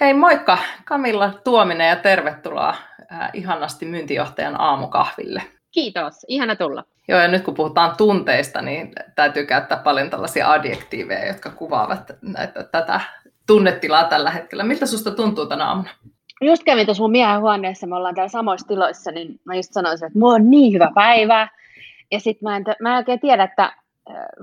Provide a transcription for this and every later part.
Hei moikka! Kamilla Tuominen ja tervetuloa äh, ihanasti myyntijohtajan aamukahville. Kiitos, ihana tulla. Joo, ja nyt kun puhutaan tunteista, niin täytyy käyttää paljon tällaisia adjektiiveja, jotka kuvaavat näitä, tätä tunnetilaa tällä hetkellä. Miltä susta tuntuu tänä aamuna? Just kävin tuossa mun miehen huoneessa, me ollaan täällä samoissa tiloissa, niin mä just sanoisin, että mulla on niin hyvä päivä. Ja sitten mä en, mä en oikein tiedä, että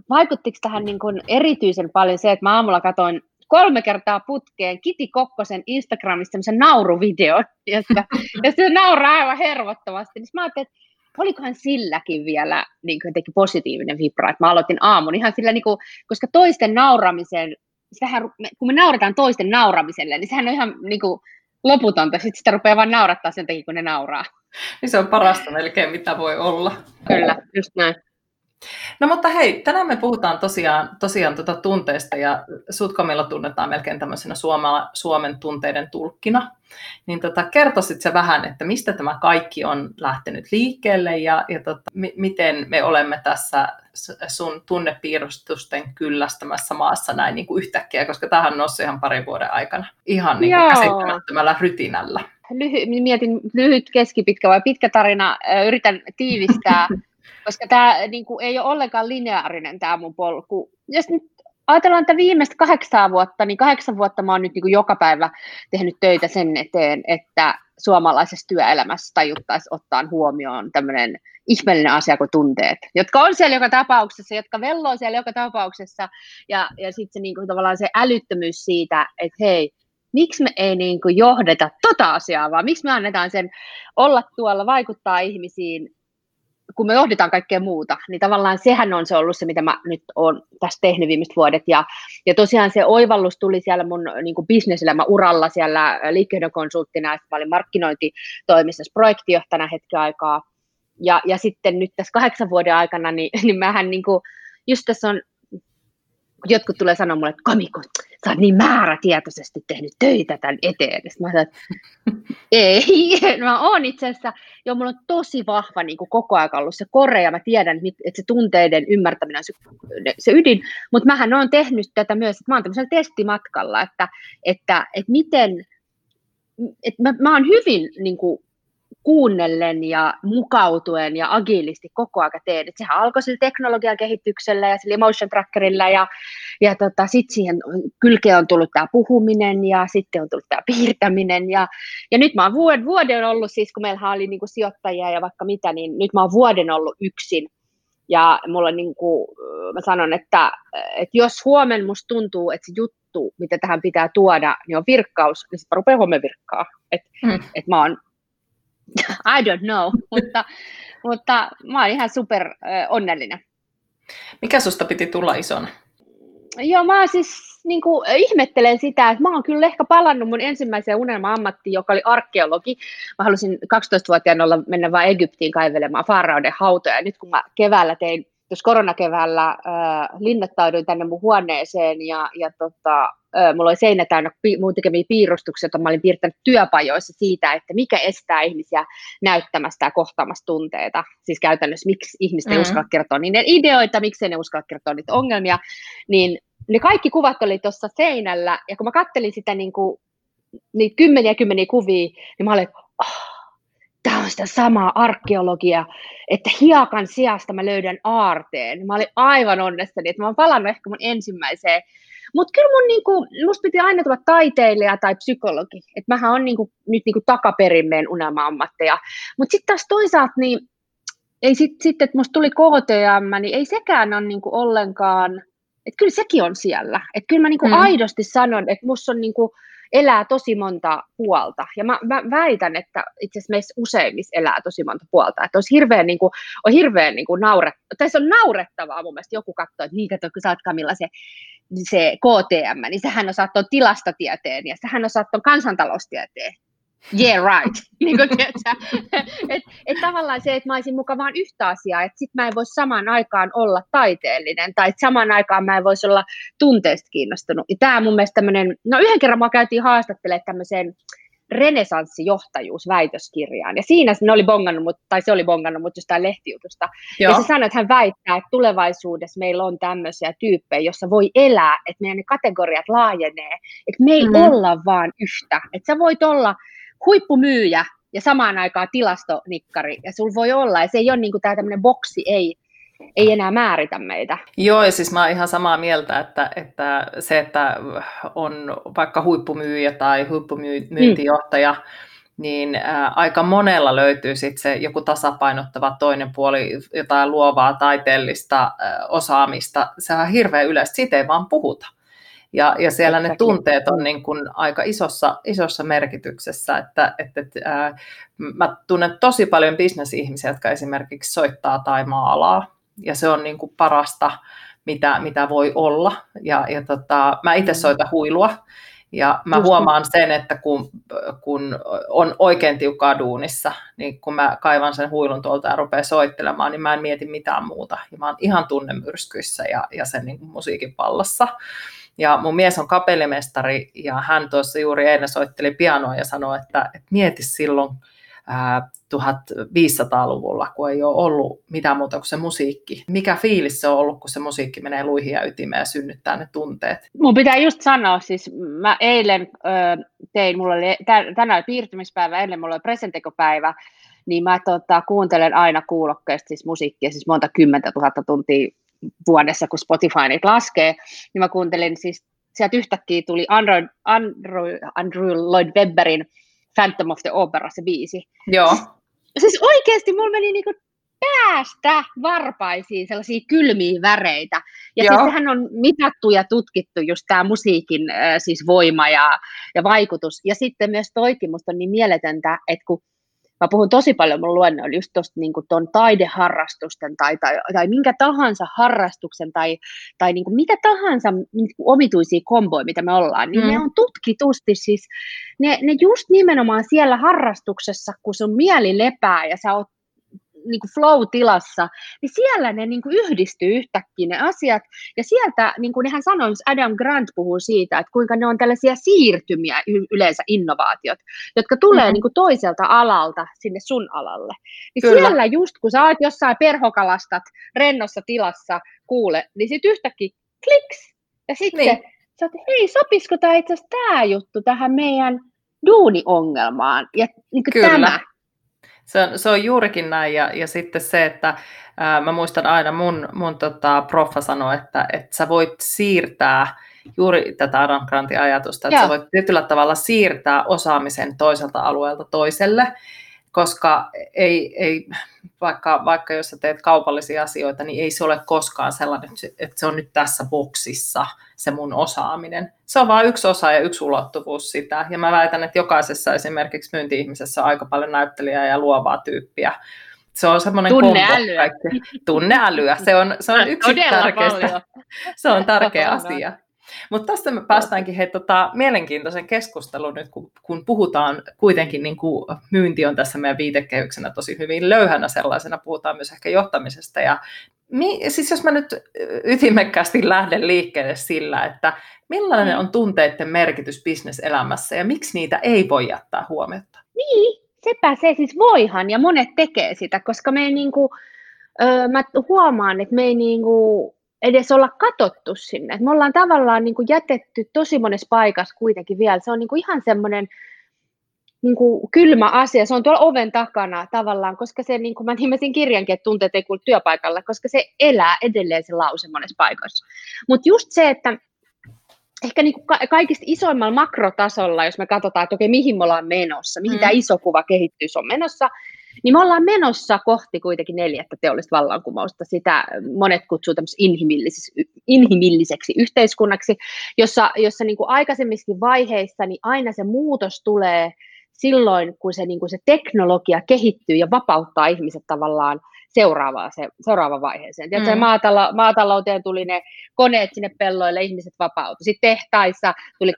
vaikuttiko tähän niin kuin erityisen paljon se, että mä aamulla katoin kolme kertaa putkeen Kiti Kokkosen Instagramissa semmoisen nauruvideon, jossa, jossa se nauraa aivan hervottomasti. Niin mä ajattelin, että olikohan silläkin vielä niin kuin jotenkin positiivinen vibra, että mä aloitin aamun ihan sillä, niin kuin, koska toisten nauramiseen, sehän, kun me naurataan toisten nauramiselle, niin sehän on ihan niin kuin, loputonta, sitten sitä rupeaa vain naurattaa sen takia, kun ne nauraa. Niin se on parasta melkein, mitä voi olla. Kyllä, just näin. No mutta hei, tänään me puhutaan tosiaan, tosiaan tuota tunteista ja sut Kamilla tunnetaan melkein tämmöisenä Suoma, Suomen tunteiden tulkkina. Niin tota, kertoisit se vähän, että mistä tämä kaikki on lähtenyt liikkeelle ja, ja tota, m- miten me olemme tässä sun tunnepiirustusten kyllästämässä maassa näin niin kuin yhtäkkiä, koska tähän on noussut ihan parin vuoden aikana ihan niin kuin käsittämättömällä rytinällä. Lyhy- mietin lyhyt, keskipitkä vai pitkä tarina, yritän tiivistää. koska tämä niin kuin, ei ole ollenkaan lineaarinen tämä mun polku. Jos nyt ajatellaan, että viimeistä kahdeksan vuotta, niin kahdeksan vuotta mä oon nyt niin kuin joka päivä tehnyt töitä sen eteen, että suomalaisessa työelämässä tajuttaisiin ottaa huomioon tämmöinen ihmeellinen asia kuin tunteet, jotka on siellä joka tapauksessa, jotka velloo siellä joka tapauksessa, ja, ja sitten se niin kuin, tavallaan se älyttömyys siitä, että hei, miksi me ei niin kuin johdeta tota asiaa, vaan miksi me annetaan sen olla tuolla, vaikuttaa ihmisiin, kun me johdetaan kaikkea muuta, niin tavallaan sehän on se ollut se, mitä mä nyt olen tässä tehnyt viimeiset vuodet. Ja, ja tosiaan se oivallus tuli siellä mun niin bisneselämä uralla siellä liikkeenkonsulttina, että mä olin markkinointitoimistossa projektijohtajana hetken aikaa. Ja, ja sitten nyt tässä kahdeksan vuoden aikana, niin, niin mähän niin kuin, just tässä on jotkut tulee sanoa mulle, että Kamiko, sä oot niin määrätietoisesti tehnyt töitä tämän eteen. Sitten mä sanoin, että ei, mä oon itse asiassa, jo mulla on tosi vahva niin kuin koko ajan ollut se kore, ja mä tiedän, että se tunteiden ymmärtäminen on se, se ydin, mutta mähän oon tehnyt tätä myös, että mä oon tämmöisellä testimatkalla, että, että, että miten, että mä, mä oon hyvin niin kuin, kuunnellen ja mukautuen ja agiilisti koko ajan teen. Et sehän alkoi sillä teknologian kehityksellä ja sillä emotion trackerilla ja, ja tota, sitten siihen kylkeen on tullut tämä puhuminen ja sitten on tullut tämä piirtäminen ja, ja nyt mä oon vuoden, vuoden ollut siis, kun meillä oli niinku sijoittajia ja vaikka mitä, niin nyt mä oon vuoden ollut yksin ja mulla on niin kuin, mä sanon, että, että jos huomen musta tuntuu, että se juttu, mitä tähän pitää tuoda, niin on virkkaus, niin sitten rupeaa huomenna virkkaa. Että mm. et mä oon I don't know, mutta, mutta mä oon ihan super onnellinen. Mikä susta piti tulla isona? Joo, mä siis niin kuin, ihmettelen sitä, että mä oon kyllä ehkä palannut mun ensimmäiseen unelma-ammattiin, joka oli arkeologi. Mä halusin 12-vuotiaana olla mennä vain Egyptiin kaivelemaan Faraoiden hautoja. Nyt kun mä keväällä tein tuossa koronakeväällä äh, linnattauduin tänne mun huoneeseen ja, ja tota, äh, mulla oli seinä täynnä pi- mun tekemiä piirustuksia, joita mä olin piirtänyt työpajoissa siitä, että mikä estää ihmisiä näyttämästä ja kohtaamasta tunteita. Siis käytännössä, miksi ihmiset mm-hmm. ei uskalla kertoa niiden ideoita, miksi ne uskalla kertoa niitä ongelmia, niin ne kaikki kuvat oli tuossa seinällä, ja kun mä kattelin sitä niin kuin, niitä kymmeniä kymmeniä kuvia, niin mä olin, oh, on sitä samaa arkeologia, että hiekan sijasta mä löydän aarteen. Mä olin aivan onnessani, että mä oon palannut ehkä mun ensimmäiseen. Mutta kyllä mun niinku, musta piti aina tulla taiteilija tai psykologi. Että mähän on niinku, nyt niinku takaperin meidän unelma-ammatteja. Mutta sitten taas toisaalta, niin ei sitten, sit, että musta tuli KTM, niin ei sekään ole niinku ollenkaan, että kyllä sekin on siellä. Että kyllä mä niinku mm. aidosti sanon, että musta on niinku, elää tosi monta puolta. Ja mä, mä väitän, että itse asiassa meissä useimmissa elää tosi monta puolta. Että olisi hirveän, niin kuin, on hirveän niin kuin naurettavaa, tai se on naurettavaa mun mielestä joku katsoo, että niin kato, kun sä oot Kamilla se, se KTM, niin sähän osaat tuon tilastotieteen ja sähän osaat tuon kansantaloustieteen yeah right. niin kuin, et, et tavallaan se, että mä olisin mukaan vain yhtä asiaa, että sit mä en voisi samaan aikaan olla taiteellinen, tai että samaan aikaan mä en voisi olla tunteesta kiinnostunut. Ja tämä mun mielestä tämmöinen, no yhden kerran mä käytiin haastattelemaan tämmöiseen renesanssijohtajuusväitöskirjaan. Ja siinä ne oli bongannut, mut, tai se oli bongannut mut jostain lehtijutusta. Joo. Ja se sanoi, että hän väittää, että tulevaisuudessa meillä on tämmöisiä tyyppejä, jossa voi elää, että meidän ne kategoriat laajenee. Että me ei mm. olla vaan yhtä. Että sä voit olla huippumyyjä ja samaan aikaan tilastonikkari, ja sulla voi olla, ja se ei ole niin kuin tämä tämmöinen boksi, ei, ei enää määritä meitä. Joo, ja siis mä oon ihan samaa mieltä, että, että se, että on vaikka huippumyyjä tai huippumyyntijohtaja, mm. niin ää, aika monella löytyy sitten se joku tasapainottava toinen puoli, jotain luovaa taiteellista ää, osaamista. Se on hirveän yleistä, siitä ei vaan puhuta. Ja, ja siellä ne tunteet on niin kuin aika isossa, isossa merkityksessä, että, että, että ää, mä tunnen tosi paljon bisnesihmisiä, jotka esimerkiksi soittaa tai maalaa, ja se on niin kuin parasta, mitä, mitä voi olla. Ja, ja tota, mä itse mm. soitan huilua, ja mä huomaan sen, että kun, kun on oikein tiukkaa duunissa, niin kun mä kaivan sen huilun tuolta ja rupean soittelemaan, niin mä en mieti mitään muuta. Ja mä oon ihan tunnemyrskyissä ja, ja sen niin kuin musiikin pallassa. Ja mun mies on kapellimestari ja hän tuossa juuri eilen soitteli pianoa ja sanoi, että, että mieti silloin ää, 1500-luvulla, kun ei ole ollut mitään muuta kuin se musiikki. Mikä fiilis se on ollut, kun se musiikki menee luihin ja ytimeen ja synnyttää ne tunteet? Mun pitää just sanoa, siis mä eilen ö, tein, mulla oli tänään piirtymispäivä, eilen mulla oli presentekopäivä, niin mä tota, kuuntelen aina kuulokkeesta siis musiikkia, siis monta kymmentä tuhatta tuntia vuodessa, kun Spotify niitä laskee, niin mä kuuntelin siis, sieltä yhtäkkiä tuli Andrew, Andrew, Andrew Lloyd Webberin Phantom of the Opera, se biisi. Joo. Siis oikeasti mulla meni niinku päästä varpaisiin sellaisia kylmiä väreitä. Ja Joo. siis sehän on mitattu ja tutkittu just tämä musiikin äh, siis voima ja, ja vaikutus. Ja sitten myös toikin musta on niin mieletöntä, että kun mä puhun tosi paljon mun luennoilla just tuosta niin ton taideharrastusten tai, tai, tai minkä tahansa harrastuksen tai, tai niin kuin mitä tahansa niin kuin omituisia komboja, mitä me ollaan, niin mm. ne on tutkitusti siis, ne, ne just nimenomaan siellä harrastuksessa, kun sun mieli lepää ja sä oot niin kuin flow-tilassa, niin siellä ne niin kuin yhdistyy yhtäkkiä ne asiat. Ja sieltä, niin kuin hän sanoi, Adam Grant puhuu siitä, että kuinka ne on tällaisia siirtymiä yleensä innovaatiot, jotka tulee mm-hmm. niin kuin toiselta alalta sinne sun alalle. Niin Kyllä. siellä just, kun sä oot jossain perhokalastat rennossa tilassa, kuule, niin sitten yhtäkkiä kliks, ja sitten niin. sä oot, hei, sopisiko tämä itse asiassa tämä juttu tähän meidän duuniongelmaan? Ja niin kuin tämä, se on, se on juurikin näin, ja, ja sitten se, että ää, mä muistan aina mun, mun tota, proffa sanoi, että, että sä voit siirtää juuri tätä Adam Grantin ajatusta, että Joo. sä voit tietyllä tavalla siirtää osaamisen toiselta alueelta toiselle, koska ei, ei, vaikka, vaikka jos sä teet kaupallisia asioita, niin ei se ole koskaan sellainen, että se on nyt tässä boksissa se mun osaaminen. Se on vain yksi osa ja yksi ulottuvuus sitä. Ja mä väitän, että jokaisessa esimerkiksi myynti-ihmisessä on aika paljon näyttelijää ja luovaa tyyppiä. Se on semmoinen Tunneälyä. Tunneälyä. Se on, se on yksi tärkeistä. Se on tärkeä asia. Mutta tästä me päästäänkin hei, tota, mielenkiintoisen keskustelun nyt, kun, kun puhutaan kuitenkin, niin kuin myynti on tässä meidän viitekehyksenä tosi hyvin löyhänä sellaisena, puhutaan myös ehkä johtamisesta. Ja, mi, siis jos mä nyt ytimekkäästi lähden liikkeelle sillä, että millainen mm. on tunteiden merkitys bisneselämässä ja miksi niitä ei voi jättää huomiota? Niin, sepä se siis voihan ja monet tekee sitä, koska me ei niinku, öö, mä huomaan, että me ei niinku, edes olla katottu sinne. Et me ollaan tavallaan niin kuin jätetty tosi monessa paikassa kuitenkin vielä. Se on niin kuin ihan semmoinen niin kuin kylmä asia. Se on tuolla oven takana tavallaan, koska se, niin kuin mä nimesin kirjankin, että tunteet ei kuulu työpaikalla, koska se elää edelleen se lause monessa paikassa. Mutta just se, että ehkä niin kuin kaikista isoimmalla makrotasolla, jos me katsotaan, että okei, mihin me ollaan menossa, mihin mm. tämä iso kuva kehittyys on menossa, Niin me ollaan menossa kohti kuitenkin neljättä teollista vallankumousta. Sitä monet kutsuu inhimilliseksi, inhimilliseksi yhteiskunnaksi, jossa, jossa niin kuin aikaisemmissakin vaiheissa niin aina se muutos tulee silloin, kun se, niin kuin se teknologia kehittyy ja vapauttaa ihmiset tavallaan seuraavaan, se, seuraavaan vaiheeseen. Tiedätkö, mm. maatalo, maatalouteen tuli ne koneet sinne pelloille, ihmiset vapautui. Sitten tehtaissa tuli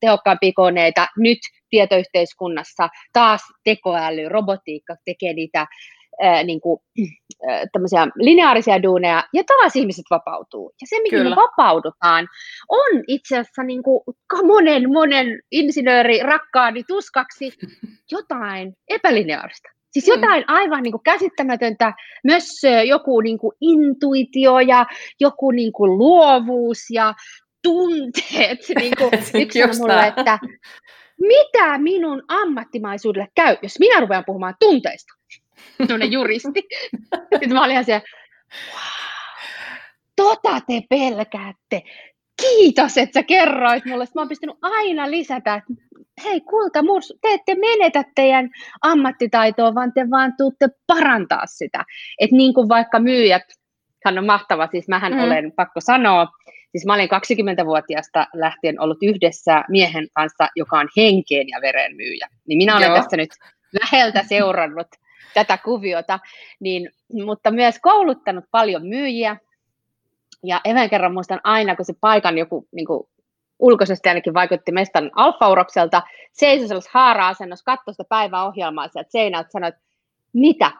tehokkaampia koneita. Nyt tietoyhteiskunnassa taas tekoäly, robotiikka tekee niitä ää, niin kuin, ää, lineaarisia duuneja, ja taas ihmiset vapautuu. Ja se, mihin me vapaudutaan, on itse asiassa niin kuin, monen, monen insinööri rakkaani tuskaksi jotain epälineaarista. Siis mm. jotain aivan niin kuin käsittämätöntä, myös joku niin kuin intuitio ja joku niin kuin luovuus ja tunteet. Niin kuin yksi mulle, että mitä minun ammattimaisuudelle käy, jos minä rupean puhumaan tunteista? ne juristi. Sitten mä olin ihan siellä, tota te pelkäätte. Kiitos, että sä kerroit mulle. Sitten mä oon pystynyt aina lisätä, että hei kulta, murs, te ette menetä teidän ammattitaitoa, vaan te vaan tuutte parantaa sitä. Että niin kuin vaikka myyjät, hän on mahtava, siis mähän mm. olen, pakko sanoa, siis mä olen 20-vuotiaasta lähtien ollut yhdessä miehen kanssa, joka on henkeen ja veren myyjä. Niin minä olen Joo. tässä nyt läheltä seurannut tätä kuviota, niin, mutta myös kouluttanut paljon myyjiä. Ja evän kerran muistan aina, kun se paikan joku niin kuin ulkoisesti ainakin vaikutti mestan alfaurokselta, seisoi sellaisessa haara-asennossa, katsoi sitä päiväohjelmaa sieltä seinältä, sanoi, että mitä,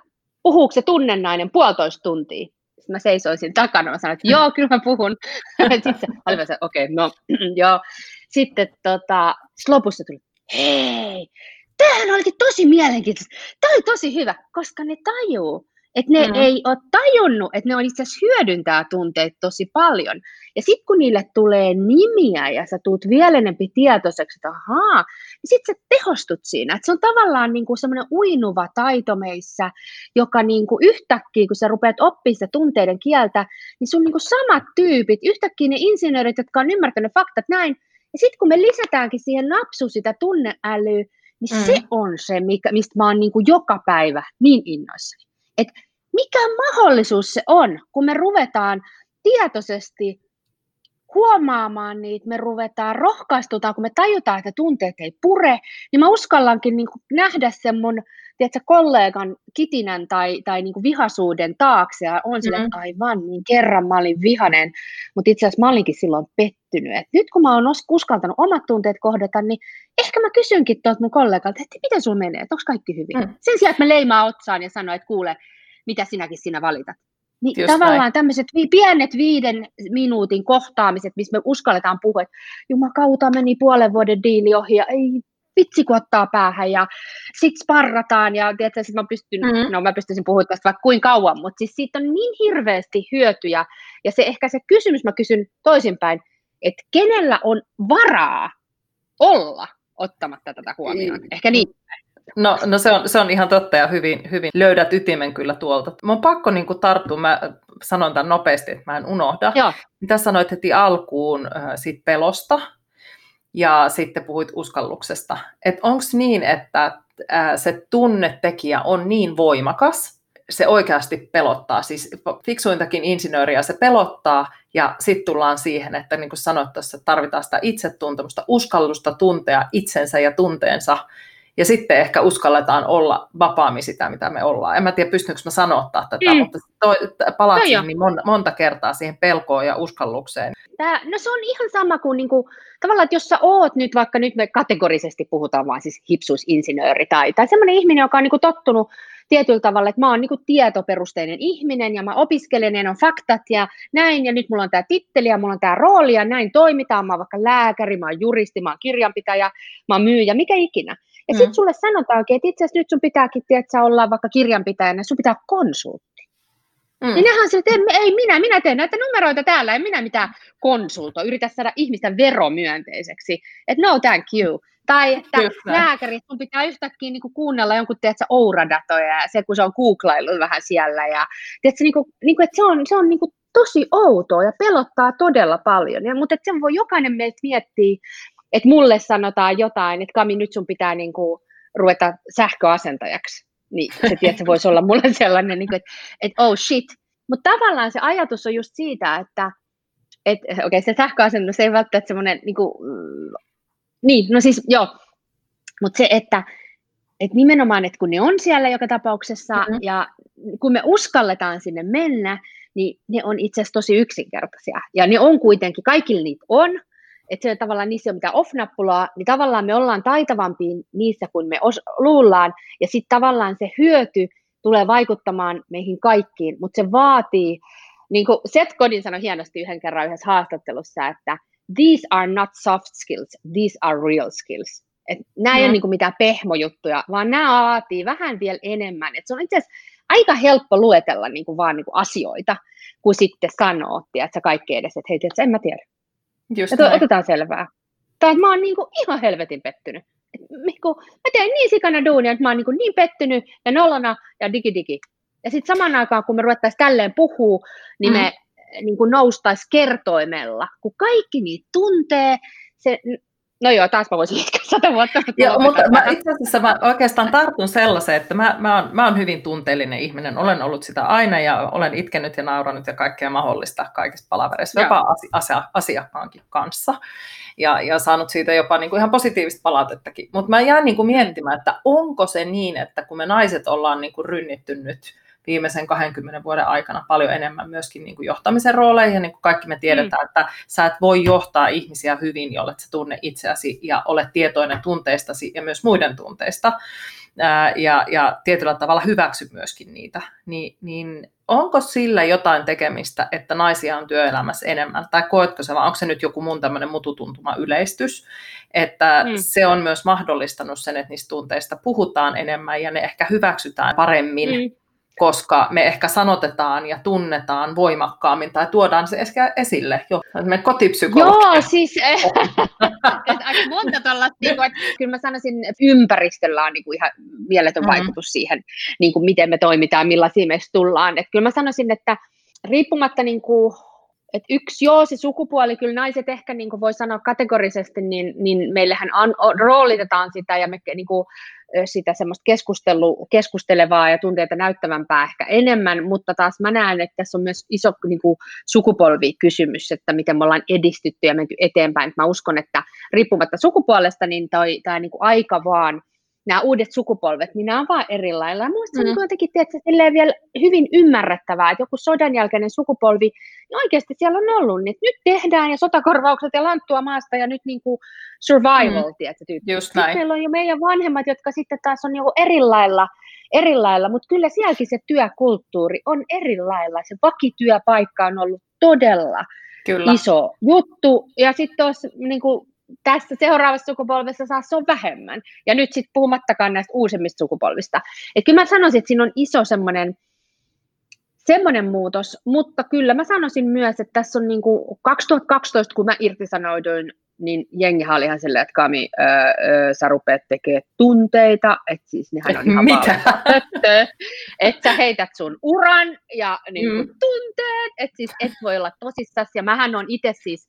puhuuko se tunnennainen puolitoista tuntia? Sitten mä seisoisin takana, mä sanoin, että joo, kyllä mä puhun. Sitten se oli se, okei, okay, no joo. Sitten tota, lopussa tuli, hei, tämähän olikin tosi mielenkiintoista. Tämä oli tosi hyvä, koska ne tajuu, että ne mm. ei ole tajunnut, että ne on itse asiassa hyödyntää tunteet tosi paljon. Ja sitten kun niille tulee nimiä ja sä tuut vielä enempi tietoiseksi, että ahaa, niin sitten sä tehostut siinä. Että se on tavallaan niin kuin semmoinen uinuva taito meissä, joka niin kuin yhtäkkiä, kun sä rupeat oppimaan sitä tunteiden kieltä, niin sun niin kuin samat tyypit, yhtäkkiä ne insinöörit, jotka on ymmärtänyt faktat näin, ja sitten kun me lisätäänkin siihen napsu sitä tunneälyä, niin mm. se on se, mikä, mistä mä oon niin kuin joka päivä niin innoissani. Että mikä mahdollisuus se on, kun me ruvetaan tietoisesti huomaamaan niitä, me ruvetaan rohkaistutaan, kun me tajutaan, että tunteet ei pure, niin mä uskallankin niin kuin nähdä sen mun tiedätkö, kollegan kitinän tai, tai niin kuin vihasuuden taakse ja on sille, mm-hmm. että aivan, niin kerran mä olin vihanen, mutta itse asiassa mä olinkin silloin pettynyt. Et nyt kun mä oon uskaltanut omat tunteet kohdata, niin ehkä mä kysynkin tuolta mun kollegalta, että miten sulla menee, että onko kaikki hyvin? Mm. Sen sijaan, että mä leimaa otsaan ja sanon, että kuule, mitä sinäkin siinä valitat. Niin Just tavallaan näin. tämmöiset vi- pienet viiden minuutin kohtaamiset, missä me uskalletaan puhua, että jumakauta meni puolen vuoden diili ohi ja ei vitsi kun ottaa päähän ja sitten sparrataan ja tiedätkö, sit mä, pystyn, mm. no, mä pystyisin puhua tästä vaikka kuinka kauan, mutta siis siitä on niin hirveästi hyötyjä ja se ehkä se kysymys mä kysyn toisinpäin, että kenellä on varaa olla ottamatta tätä huomioon, mm. ehkä niin. No, no se, on, se on ihan totta ja hyvin, hyvin löydät ytimen kyllä tuolta. Mä on pakko niin tarttua, mä sanon tämän nopeasti, että mä en unohda. Joo. Mitä sanoit heti alkuun äh, siitä pelosta ja sitten puhuit uskalluksesta. Että onko niin, että äh, se tunnetekijä on niin voimakas, se oikeasti pelottaa. Siis fiksuintakin insinööriä se pelottaa ja sitten tullaan siihen, että niin kuin sanoit tuossa, tarvitaan sitä itsetuntemusta, uskallusta tuntea itsensä ja tunteensa ja sitten ehkä uskalletaan olla vapaammin sitä, mitä me ollaan. En mä tiedä, pystynkö mä sanottaa tätä, mm. mutta toi, no niin monta, monta kertaa siihen pelkoon ja uskallukseen. Tää, no se on ihan sama kuin, niin kuin tavallaan, että jos sä oot nyt, vaikka nyt me kategorisesti puhutaan vaan siis hipsusinsinööri tai, tai semmoinen ihminen, joka on niin kuin tottunut tietyllä tavalla, että mä oon niin kuin tietoperusteinen ihminen ja mä opiskelen ja on faktat ja näin ja nyt mulla on tämä titteli ja mulla on tämä rooli ja näin toimitaan, mä oon vaikka lääkäri, mä oon juristi, mä oon kirjanpitäjä, mä oon myyjä, mikä ikinä. Ja mm. sitten sulle sanotaankin, että itse asiassa nyt sun pitääkin, että olla vaikka kirjanpitäjänä, sun pitää konsultti. Mm. Niin nehän sille, että ei minä, minä teen näitä numeroita täällä, en minä mitään konsulto, yritä saada ihmistä veromyönteiseksi. Että no thank you. Tai että lääkärit, sun pitää yhtäkkiä niin kuin kuunnella jonkun, tiedätkö, Oura-datoja ja se, kun se on googlaillut vähän siellä. Ja, tiedätkö, niin kuin, niin kuin, että se on, se on niin kuin tosi outoa ja pelottaa todella paljon. Ja, mutta sen voi jokainen meistä miettiä, että mulle sanotaan jotain, että Kami, nyt sun pitää niin kuin ruveta sähköasentajaksi. niin se, tiedät, se voisi olla mulle sellainen, niin kuin, että, että oh shit. Mutta tavallaan se ajatus on just siitä, että et, okei, okay, se sähköasennus ei välttämättä semmoinen, niin, kuin, mm, niin, no siis joo, mutta se, että et nimenomaan, että kun ne on siellä joka tapauksessa mm-hmm. ja kun me uskalletaan sinne mennä, niin ne on itse asiassa tosi yksinkertaisia. Ja ne on kuitenkin, kaikille niitä on, että se on tavallaan niissä on mitä off-nappulaa, niin tavallaan me ollaan taitavampia niissä kuin me os- luullaan, ja sitten tavallaan se hyöty tulee vaikuttamaan meihin kaikkiin, mutta se vaatii, niin kuin Seth Godin sanoi hienosti yhden kerran yhdessä haastattelussa, että these are not soft skills, these are real skills. Et nämä no. ei ole niin kuin mitään pehmojuttuja, vaan nämä vaatii vähän vielä enemmän. Et se on itse asiassa aika helppo luetella niin kuin vaan niin kuin asioita, kuin sitten sanoo, että kaikki edes, että hei, tiedätkö, en mä tiedä. Just että otetaan selvää. Tai että mä oon niin kuin ihan helvetin pettynyt. Et, kuin, mä teen niin sikana duunia, että mä oon niin, kuin niin pettynyt ja nolona ja digi digi. Ja sitten saman aikaan, kun me ruvettaisiin tälleen puhua, niin mm. me niin kuin noustaisi kertoimella, kun kaikki niitä tuntee, se No joo, taas mä voisin jatkaa sata vuotta. Mutta joo, mutta mä itse asiassa mä oikeastaan tartun sellaiseen, että mä, mä, oon, mä oon hyvin tunteellinen ihminen. Olen ollut sitä aina ja olen itkenyt ja nauranut ja kaikkea mahdollista kaikissa palavereissa, jopa asia, asiakkaankin kanssa. Ja, ja saanut siitä jopa niin kuin ihan positiivista palautettakin. Mutta mä jään niin kuin miettimään, että onko se niin, että kun me naiset ollaan niin kuin rynnitty nyt viimeisen 20 vuoden aikana paljon enemmän myöskin niin kuin johtamisen rooleihin. Ja niin kuin kaikki me tiedetään, mm. että sä et voi johtaa ihmisiä hyvin, jollet sä tunne itseäsi ja olet tietoinen tunteistasi ja myös muiden tunteista. ja, ja tietyllä tavalla hyväksy myöskin niitä, Ni, niin onko sillä jotain tekemistä, että naisia on työelämässä enemmän, tai koetko se, vai onko se nyt joku mun tämmöinen mututuntuma yleistys, että mm. se on myös mahdollistanut sen, että niistä tunteista puhutaan enemmän ja ne ehkä hyväksytään paremmin mm koska me ehkä sanotetaan ja tunnetaan voimakkaammin tai tuodaan se ehkä esille. Jo, me kotipsykologia. Joo, siis aika monta tällaista, niin kuin, että kyllä mä sanoisin, että ympäristöllä on niin kuin ihan mieletön mm-hmm. vaikutus siihen, niin kuin miten me toimitaan, millaisia me tullaan. Että kyllä mä sanoisin, että riippumatta niin kuin, et yksi, joo, se sukupuoli, kyllä naiset ehkä niin kuin voi sanoa kategorisesti, niin, niin meillähän an, roolitetaan sitä ja me niin kuin, sitä semmoista keskustelu, keskustelevaa ja tunteita näyttävämpää ehkä enemmän, mutta taas mä näen, että tässä on myös iso niin kuin, sukupolvikysymys, että miten me ollaan edistytty ja menty eteenpäin. Mä uskon, että riippumatta sukupuolesta, niin tämä niin aika vaan nämä uudet sukupolvet, niin nämä on vaan eri lailla. Ja mm. se on jotenkin tietysti, vielä hyvin ymmärrettävää, että joku sodan jälkeinen sukupolvi, niin oikeasti siellä on ollut, niin nyt tehdään ja sotakorvaukset ja lanttua maasta ja nyt niin kuin survival, mm. tiedätkö, tyyppi. Just näin. Meillä on jo meidän vanhemmat, jotka sitten taas on joku eri lailla, eri lailla, mutta kyllä sielläkin se työkulttuuri on eri lailla. Se vakityöpaikka on ollut todella Kyllä. iso juttu. Ja sitten tuossa niin tässä seuraavassa sukupolvessa saa se on vähemmän. Ja nyt sitten puhumattakaan näistä uusimmista sukupolvista. Et kyllä mä sanoisin, että siinä on iso semmoinen semmoinen muutos, mutta kyllä mä sanoisin myös, että tässä on niin kuin 2012, kun mä irtisanouduin, niin jengi oli ihan silleen, että Kami, öö, öö, sä rupeat tekemään tunteita, että siis nehän on ihan Mitä? että sä heität sun uran ja niin kuin, mm. tunteet, että siis et voi olla tosissas, ja mähän on itse siis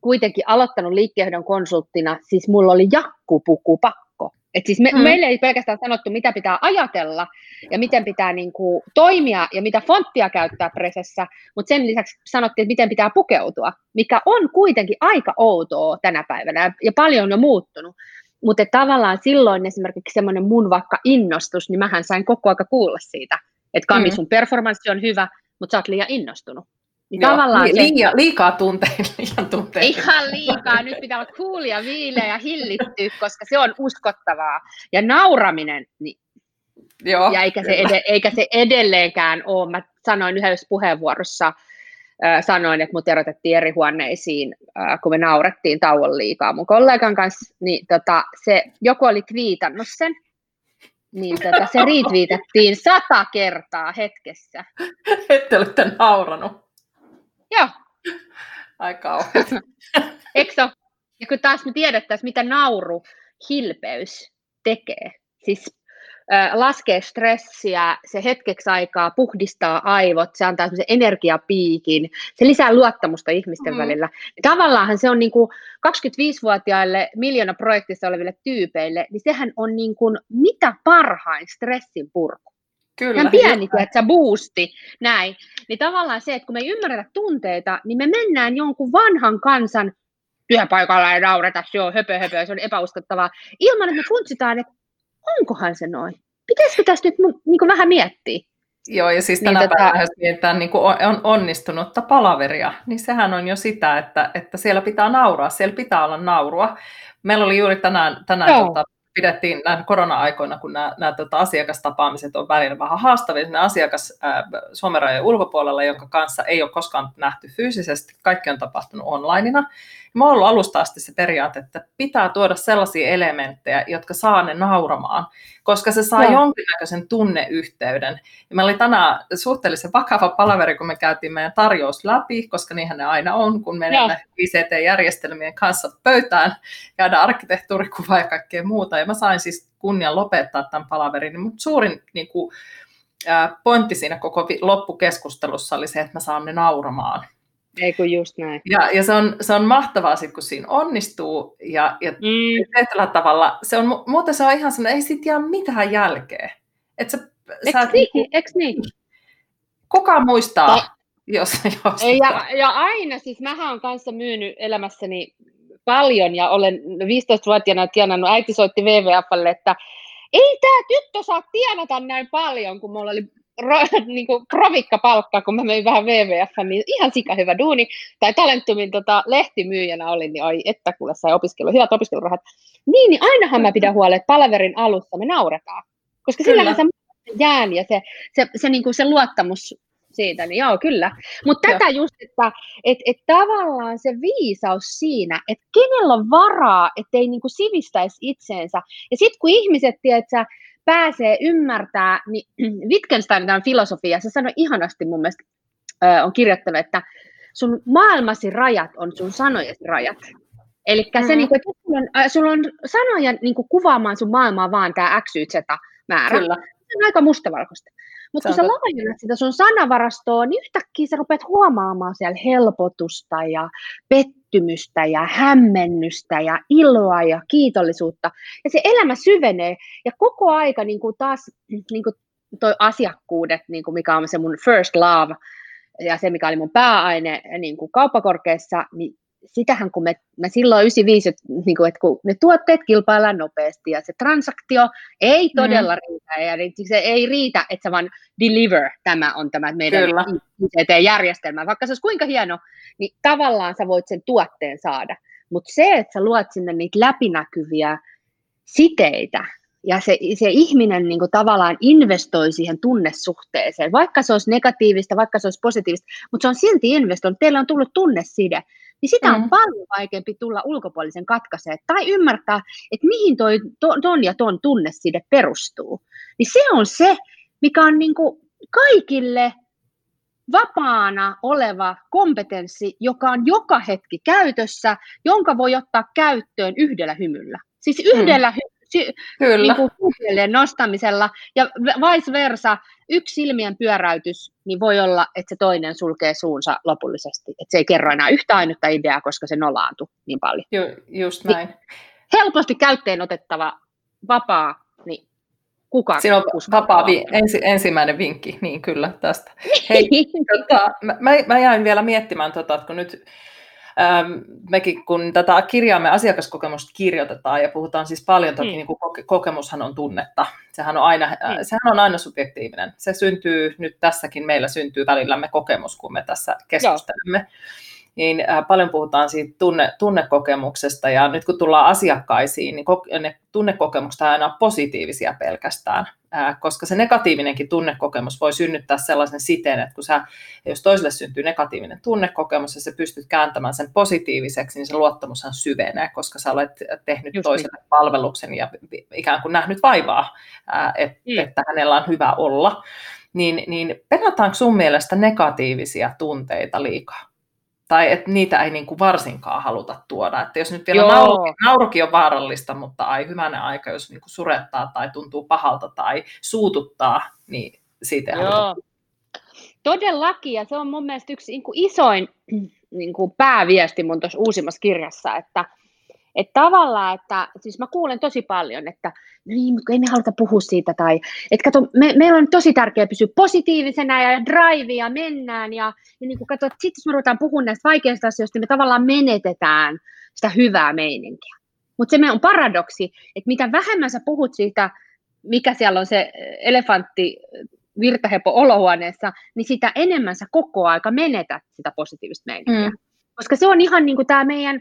kuitenkin aloittanut liikkeenjohdon konsulttina, siis mulla oli jakkupuku pakko. Et siis me, mm. meille ei pelkästään sanottu, mitä pitää ajatella ja miten pitää niin kuin, toimia ja mitä fonttia käyttää presessä, mutta sen lisäksi sanottiin, että miten pitää pukeutua, mikä on kuitenkin aika outoa tänä päivänä ja paljon on jo muuttunut. Mutta tavallaan silloin esimerkiksi semmoinen mun vaikka innostus, niin mähän sain koko aika kuulla siitä, että Kami, mm. sun performanssi on hyvä, mutta sä oot liian innostunut. Niin Joo, tavallaan li- liikaa, liikaa tunteita, liian tunteita. Ihan liikaa. Nyt pitää olla ja viileä ja hillitty, koska se on uskottavaa. Ja nauraminen, niin Joo, ja eikä se, ed- eikä se edelleenkään ole. Mä sanoin yhdessä puheenvuorossa, äh, sanoin, että mut erotettiin eri huoneisiin, äh, kun me naurettiin tauon liikaa mun kollegan kanssa, niin tota, se, joku oli twiitannut sen, niin tota, se retweetattiin sata kertaa hetkessä. Ette olette nauranut. Joo. Ai kauhean. Eikö Ja kun taas me tiedettäisiin, mitä nauru, hilpeys tekee. Siis laskee stressiä, se hetkeksi aikaa puhdistaa aivot, se antaa semmoisen energiapiikin, se lisää luottamusta ihmisten mm. välillä. Tavallaanhan se on niin kuin 25-vuotiaille miljoona projektissa oleville tyypeille, niin sehän on niin kuin mitä parhain stressin purku. Kyllä. Ihan pieni, että boosti, näin. Niin tavallaan se, että kun me ei ymmärretä tunteita, niin me mennään jonkun vanhan kansan työpaikalla ja naureta, se on höpö, höpö, se on epäuskottavaa, ilman että me funtsitaan, että onkohan se noin? Pitäisikö tästä nyt niin kuin vähän miettiä? Joo, ja siis tänä niin, päivänä, tota... jos mietitään niin kuin on onnistunutta palaveria, niin sehän on jo sitä, että, että siellä pitää nauraa, siellä pitää olla naurua. Meillä oli juuri tänään, tänään tota, pidettiin näin korona-aikoina, kun nämä, nämä tota, asiakastapaamiset on välillä vähän haastavia, ne asiakas ää, Suomen rajojen ulkopuolella, jonka kanssa ei ole koskaan nähty fyysisesti, kaikki on tapahtunut onlineina. Ja on ollut alusta asti se periaate, että pitää tuoda sellaisia elementtejä, jotka saa ne nauramaan, koska se saa no. jonkinnäköisen tunneyhteyden. Ja meillä oli tänään suhteellisen vakava palaveri, kun me käytiin meidän tarjous läpi, koska niinhän ne aina on, kun menemme ICT-järjestelmien kanssa pöytään, käydään arkkitehtuurikuvaa ja kaikkea muuta. Ja mä sain siis kunnian lopettaa tämän palaverin, mutta suurin niin kuin, pointti siinä koko loppukeskustelussa oli se, että mä saan ne nauramaan. Ei kun just näin. Ja, ja se, on, se on mahtavaa sit, kun siinä onnistuu ja, ja mm. tavalla, se on, muuten se on ihan sellainen, ei siitä jää mitään jälkeä. Et sä, Eks sä, niin? Niinku, Eks niin? Kuka muistaa, no. jos, jos ja, ja aina, siis mähän olen kanssa myynyt elämässäni paljon ja olen 15-vuotiaana tienannut, äiti soitti WWFlle, että ei tämä tyttö saa tienata näin paljon, kun mulla oli ro, niin kuin palkka, kun mä möin vähän WWF, niin ihan sika hyvä duuni. Tai Talentumin tota, lehtimyyjänä olin, niin oi, että kuule sai opiskelu, hyvät opiskelurahat. Niin, niin ainahan mä pidän huolen, että palaverin alussa me nauretaan. Koska sillähän se jään ja se, se, se, niin kuin se luottamus siitä, niin joo, kyllä. Mutta tätä just, että et, et tavallaan se viisaus siinä, että kenellä on varaa, ettei niinku sivistäisi itseensä. Ja sitten kun ihmiset, tiedätkö, pääsee ymmärtää, niin Wittgenstein tämän filosofia, se sanoi ihanasti mun mielestä, on kirjoittanut, että sun maailmasi rajat on sun sanojesi rajat. Eli mm. se, niin kuin, että sulla on, sulla on sanoja niin kuin, kuvaamaan sun maailmaa vaan tämä X, Y, Z määrä. Kyllä. Se on aika mustavalkoista. Mutta kun sä laajennat sitä sun sanavarastoa, niin yhtäkkiä sä rupeat huomaamaan siellä helpotusta ja pettymystä ja hämmennystä ja iloa ja kiitollisuutta. Ja se elämä syvenee ja koko aika niin kuin taas niin kuin toi asiakkuudet, niin kuin mikä on se mun first love, ja se, mikä oli mun pääaine niin kuin kauppakorkeassa, niin sitähän kun me, me silloin 95, että, niin kuin, että kun ne tuotteet kilpaillaan nopeasti ja se transaktio ei mm. todella mm. riitä ja se ei riitä, että sä vaan deliver, tämä on tämä meidän ICT-järjestelmä, vaikka se olisi kuinka hieno, niin tavallaan sä voit sen tuotteen saada, mutta se, että sä luot sinne niitä läpinäkyviä siteitä, ja se, se ihminen niin kuin tavallaan investoi siihen tunnesuhteeseen, vaikka se olisi negatiivista, vaikka se olisi positiivista, mutta se on silti investoinut, teillä on tullut tunneside, niin sitä on mm. paljon vaikeampi tulla ulkopuolisen katkaiseen tai ymmärtää, että mihin toi, ton ja ton tunneside perustuu. Niin se on se, mikä on niin kuin kaikille vapaana oleva kompetenssi, joka on joka hetki käytössä, jonka voi ottaa käyttöön yhdellä hymyllä. Siis yhdellä mm. Kyllä. Niin kuin nostamisella ja vice versa, yksi silmien pyöräytys, niin voi olla, että se toinen sulkee suunsa lopullisesti, että se ei kerro enää yhtä ainutta ideaa, koska se nolaantui niin paljon. Ju, just niin näin. Niin, helposti käyttöön otettava, vapaa, niin kuka Siinä on vapaa vi- ensi, ensimmäinen vinkki, niin kyllä tästä. Hei, tota, mä, mä jäin vielä miettimään, tota, että kun nyt Ähm, mekin kun tätä kirjaamme asiakaskokemusta kirjoitetaan ja puhutaan siis paljon, toki mm. niin kuin kokemushan on tunnetta, sehän on, aina, mm. sehän on aina subjektiivinen. Se syntyy, nyt tässäkin meillä syntyy välillämme kokemus, kun me tässä keskustelemme. Joo niin äh, paljon puhutaan siitä tunne, tunnekokemuksesta, ja nyt kun tullaan asiakkaisiin, niin ne tunnekokemukset aina on positiivisia pelkästään, koska se negatiivinenkin tunnekokemus voi synnyttää sellaisen siteen, että kun sä, jos toiselle syntyy negatiivinen tunnekokemus ja sä pystyt kääntämään sen positiiviseksi, niin se luottamushan syvenee, koska sä olet tehnyt Just toiselle niin. palveluksen ja ikään kuin nähnyt vaivaa, äh, et, mm. että hänellä on hyvä olla. Niin, niin penataanko sun mielestä negatiivisia tunteita liikaa? Tai että niitä ei niin kuin varsinkaan haluta tuoda. Että jos nyt vielä naurukin, naurukin on vaarallista, mutta ai hyvänen aika, jos niin kuin surettaa tai tuntuu pahalta tai suututtaa, niin siitä ei Joo. haluta. Todellakin, ja se on mun mielestä yksi niin kuin isoin niin kuin pääviesti mun tuossa uusimmassa kirjassa, että että tavallaan, että siis mä kuulen tosi paljon, että niin, ei me haluta puhua siitä, tai että kato, me, meillä on tosi tärkeää pysyä positiivisena ja drivea mennään, ja, ja niin kuin kato, että sitten jos me ruvetaan puhumaan näistä vaikeista asioista, niin me tavallaan menetetään sitä hyvää meininkiä. Mutta se me on paradoksi, että mitä vähemmän sä puhut siitä, mikä siellä on se elefantti virtahepo olohuoneessa, niin sitä enemmän sä koko aika menetät sitä positiivista meininkiä. Mm. Koska se on ihan niin kuin tämä meidän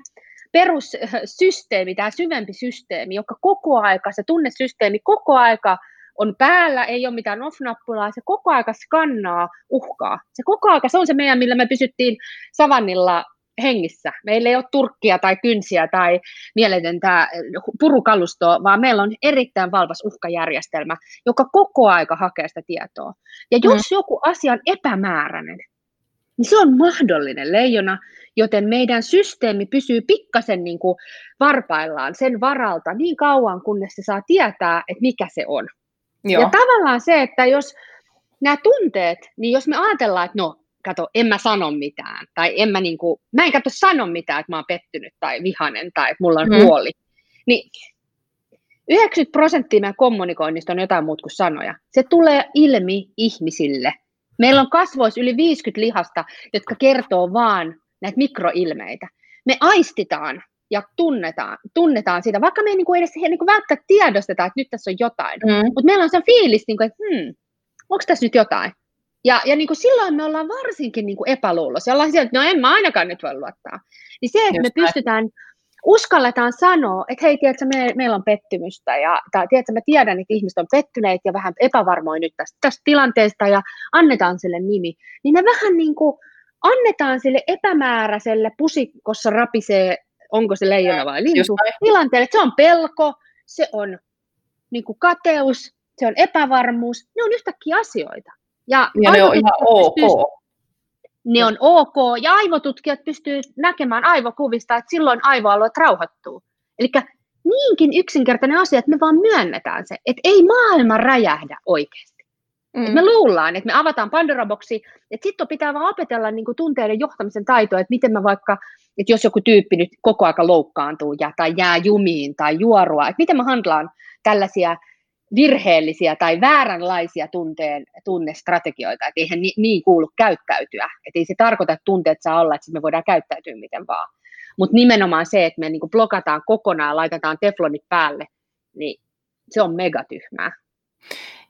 perussysteemi, tämä syvempi systeemi, joka koko aika, se tunnesysteemi koko aika on päällä, ei ole mitään off-nappulaa, se koko aika skannaa uhkaa. Se koko aika, se on se meidän, millä me pysyttiin savannilla hengissä. Meillä ei ole turkkia tai kynsiä tai mieletöntä purukalustoa, vaan meillä on erittäin valpas uhkajärjestelmä, joka koko aika hakee sitä tietoa. Ja jos mm. joku asia on epämääräinen, niin se on mahdollinen leijona, joten meidän systeemi pysyy pikkasen niin kuin varpaillaan sen varalta niin kauan, kunnes se saa tietää, että mikä se on. Joo. Ja tavallaan se, että jos nämä tunteet, niin jos me ajatellaan, että no, kato, en mä sano mitään, tai en mä, niin kuin, mä en kato sano mitään, että mä oon pettynyt tai vihanen tai että mulla on mm. huoli, niin 90 prosenttia meidän kommunikoinnista on jotain muuta kuin sanoja. Se tulee ilmi ihmisille. Meillä on kasvoissa yli 50 lihasta, jotka kertoo vaan näitä mikroilmeitä. Me aistitaan ja tunnetaan, tunnetaan sitä, vaikka me ei niin edes niin kuin välttämättä tiedosteta, että nyt tässä on jotain. Mm. Mutta meillä on se fiilis, niin kuin, että hmm, onko tässä nyt jotain? Ja, ja niin kuin silloin me ollaan varsinkin niin kuin epäluulossa. Ollaan sieltä, että no en mä ainakaan nyt voi luottaa. Niin se, että Just me näin. pystytään, uskalletaan sanoa, että hei, tiedätkö, me, meillä on pettymystä, ja, tai tiedätkö, mä tiedän, että ihmiset on pettyneet ja vähän epävarmoja nyt tästä, tästä tilanteesta, ja annetaan sille nimi, niin ne vähän niin kuin annetaan sille epämääräiselle pusikossa rapisee, onko se leijona vai lintu, tilanteelle, että se on pelko, se on niin kuin kateus, se on epävarmuus, ne on yhtäkkiä asioita. Ja, ja ne on ihan ok. Ne on ok, ja aivotutkijat pystyvät näkemään aivokuvista, että silloin aivoalueet rauhoittuu. Eli niinkin yksinkertainen asia, että me vaan myönnetään se, että ei maailma räjähdä oikeasti. Mm. Et me luullaan, että me avataan Pandora-boksi, että sitten pitää vaan opetella niin kuin tunteiden johtamisen taitoa, että miten mä vaikka, että jos joku tyyppi nyt koko aika loukkaantuu ja, tai jää jumiin tai juorua, että miten mä handlaan tällaisia virheellisiä tai vääränlaisia tunteen, tunnestrategioita, että eihän ni, niin kuulu käyttäytyä. Että ei se tarkoita, että tunteet saa olla, että me voidaan käyttäytyä miten vaan. Mutta nimenomaan se, että me niinku blokataan kokonaan, laitetaan teflonit päälle, niin se on megatyhmää.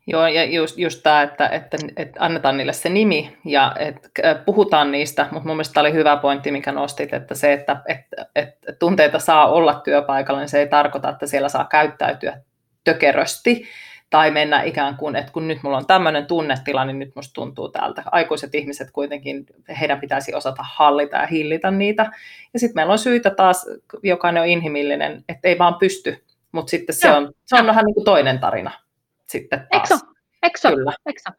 Joo, ja just, just tämä, että, että, että annetaan niille se nimi ja että puhutaan niistä, mutta mun mielestä oli hyvä pointti, mikä nostit, että se, että, että, että tunteita saa olla työpaikalla, niin se ei tarkoita, että siellä saa käyttäytyä tökerösti tai mennä ikään kuin, että kun nyt mulla on tämmöinen tunnetila, niin nyt musta tuntuu täältä. Aikuiset ihmiset kuitenkin, heidän pitäisi osata hallita ja hillitä niitä. Ja sitten meillä on syitä taas, jokainen on inhimillinen, että ei vaan pysty, mutta sitten se on, se on vähän niin kuin toinen tarina sitten taas. Ekso, ekso, Kyllä. ekso.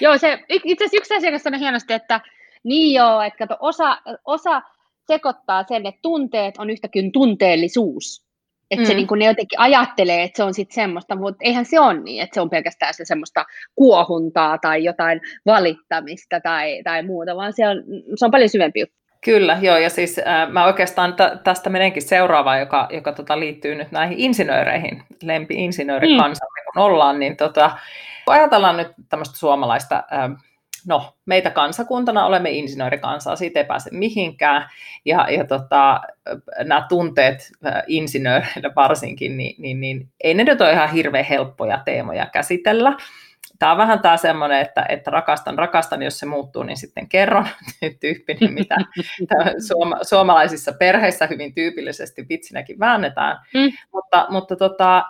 Joo, se, itse asiassa yksi asiakas sanoi hienosti, että niin joo, että kato, osa, osa sekoittaa sen, että tunteet on yhtäkin tunteellisuus. Että mm. se niin kuin ne jotenkin ajattelee, että se on sitten semmoista, mutta eihän se ole niin, että se on pelkästään se semmoista kuohuntaa tai jotain valittamista tai, tai muuta, vaan se on, se on paljon syvempi juttu. Kyllä, joo, ja siis äh, mä oikeastaan t- tästä menenkin seuraavaan, joka, joka tota, liittyy nyt näihin insinööreihin, lempi-insinöörikansamme mm. kun ollaan, niin tota, ajatellaan nyt tämmöistä suomalaista äh, no, meitä kansakuntana olemme insinöörikansaa, siitä ei pääse mihinkään. Ja, ja tota, nämä tunteet insinööreille varsinkin, niin, niin, niin ei ne nyt ole ihan hirveän helppoja teemoja käsitellä. Tämä on vähän tämä semmoinen, että, että rakastan, rakastan, jos se muuttuu, niin sitten kerron tyyppinen, mitä suoma, suomalaisissa perheissä hyvin tyypillisesti vitsinäkin väännetään. Mm. Mutta, mutta tota,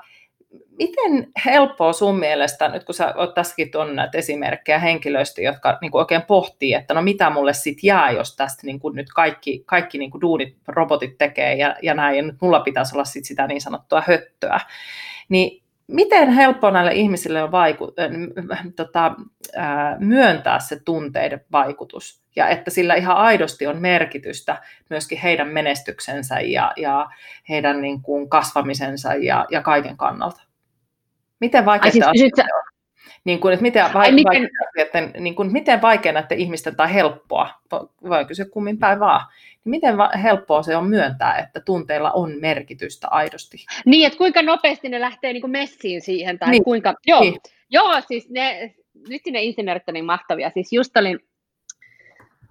miten helppoa sun mielestä, nyt kun sä oot tässäkin tuonut näitä esimerkkejä henkilöistä, jotka niin kuin oikein pohtii, että no mitä mulle sitten jää, jos tästä niin kuin nyt kaikki, kaikki niin kuin duunit, robotit tekee ja, ja näin, ja nyt mulla pitäisi olla sit sitä niin sanottua höttöä. Niin miten helppoa näille ihmisille on vaiku- äh, tota, äh, myöntää se tunteiden vaikutus ja että sillä ihan aidosti on merkitystä myöskin heidän menestyksensä ja, ja heidän niin kuin, kasvamisensa ja, ja kaiken kannalta? Miten vaikeaa siis? Niin kuin, että miten, vai, miten... Että, niin kuin, miten vaikea näiden ihmisten tai helppoa, voi kysyä kummin päin vaan, niin miten helppoa se on myöntää, että tunteilla on merkitystä aidosti? Niin, että kuinka nopeasti ne lähtee niin kuin messiin siihen, tai niin. kuinka, joo, niin. joo, siis ne, nyt ne insinöörit on niin mahtavia, siis just olin,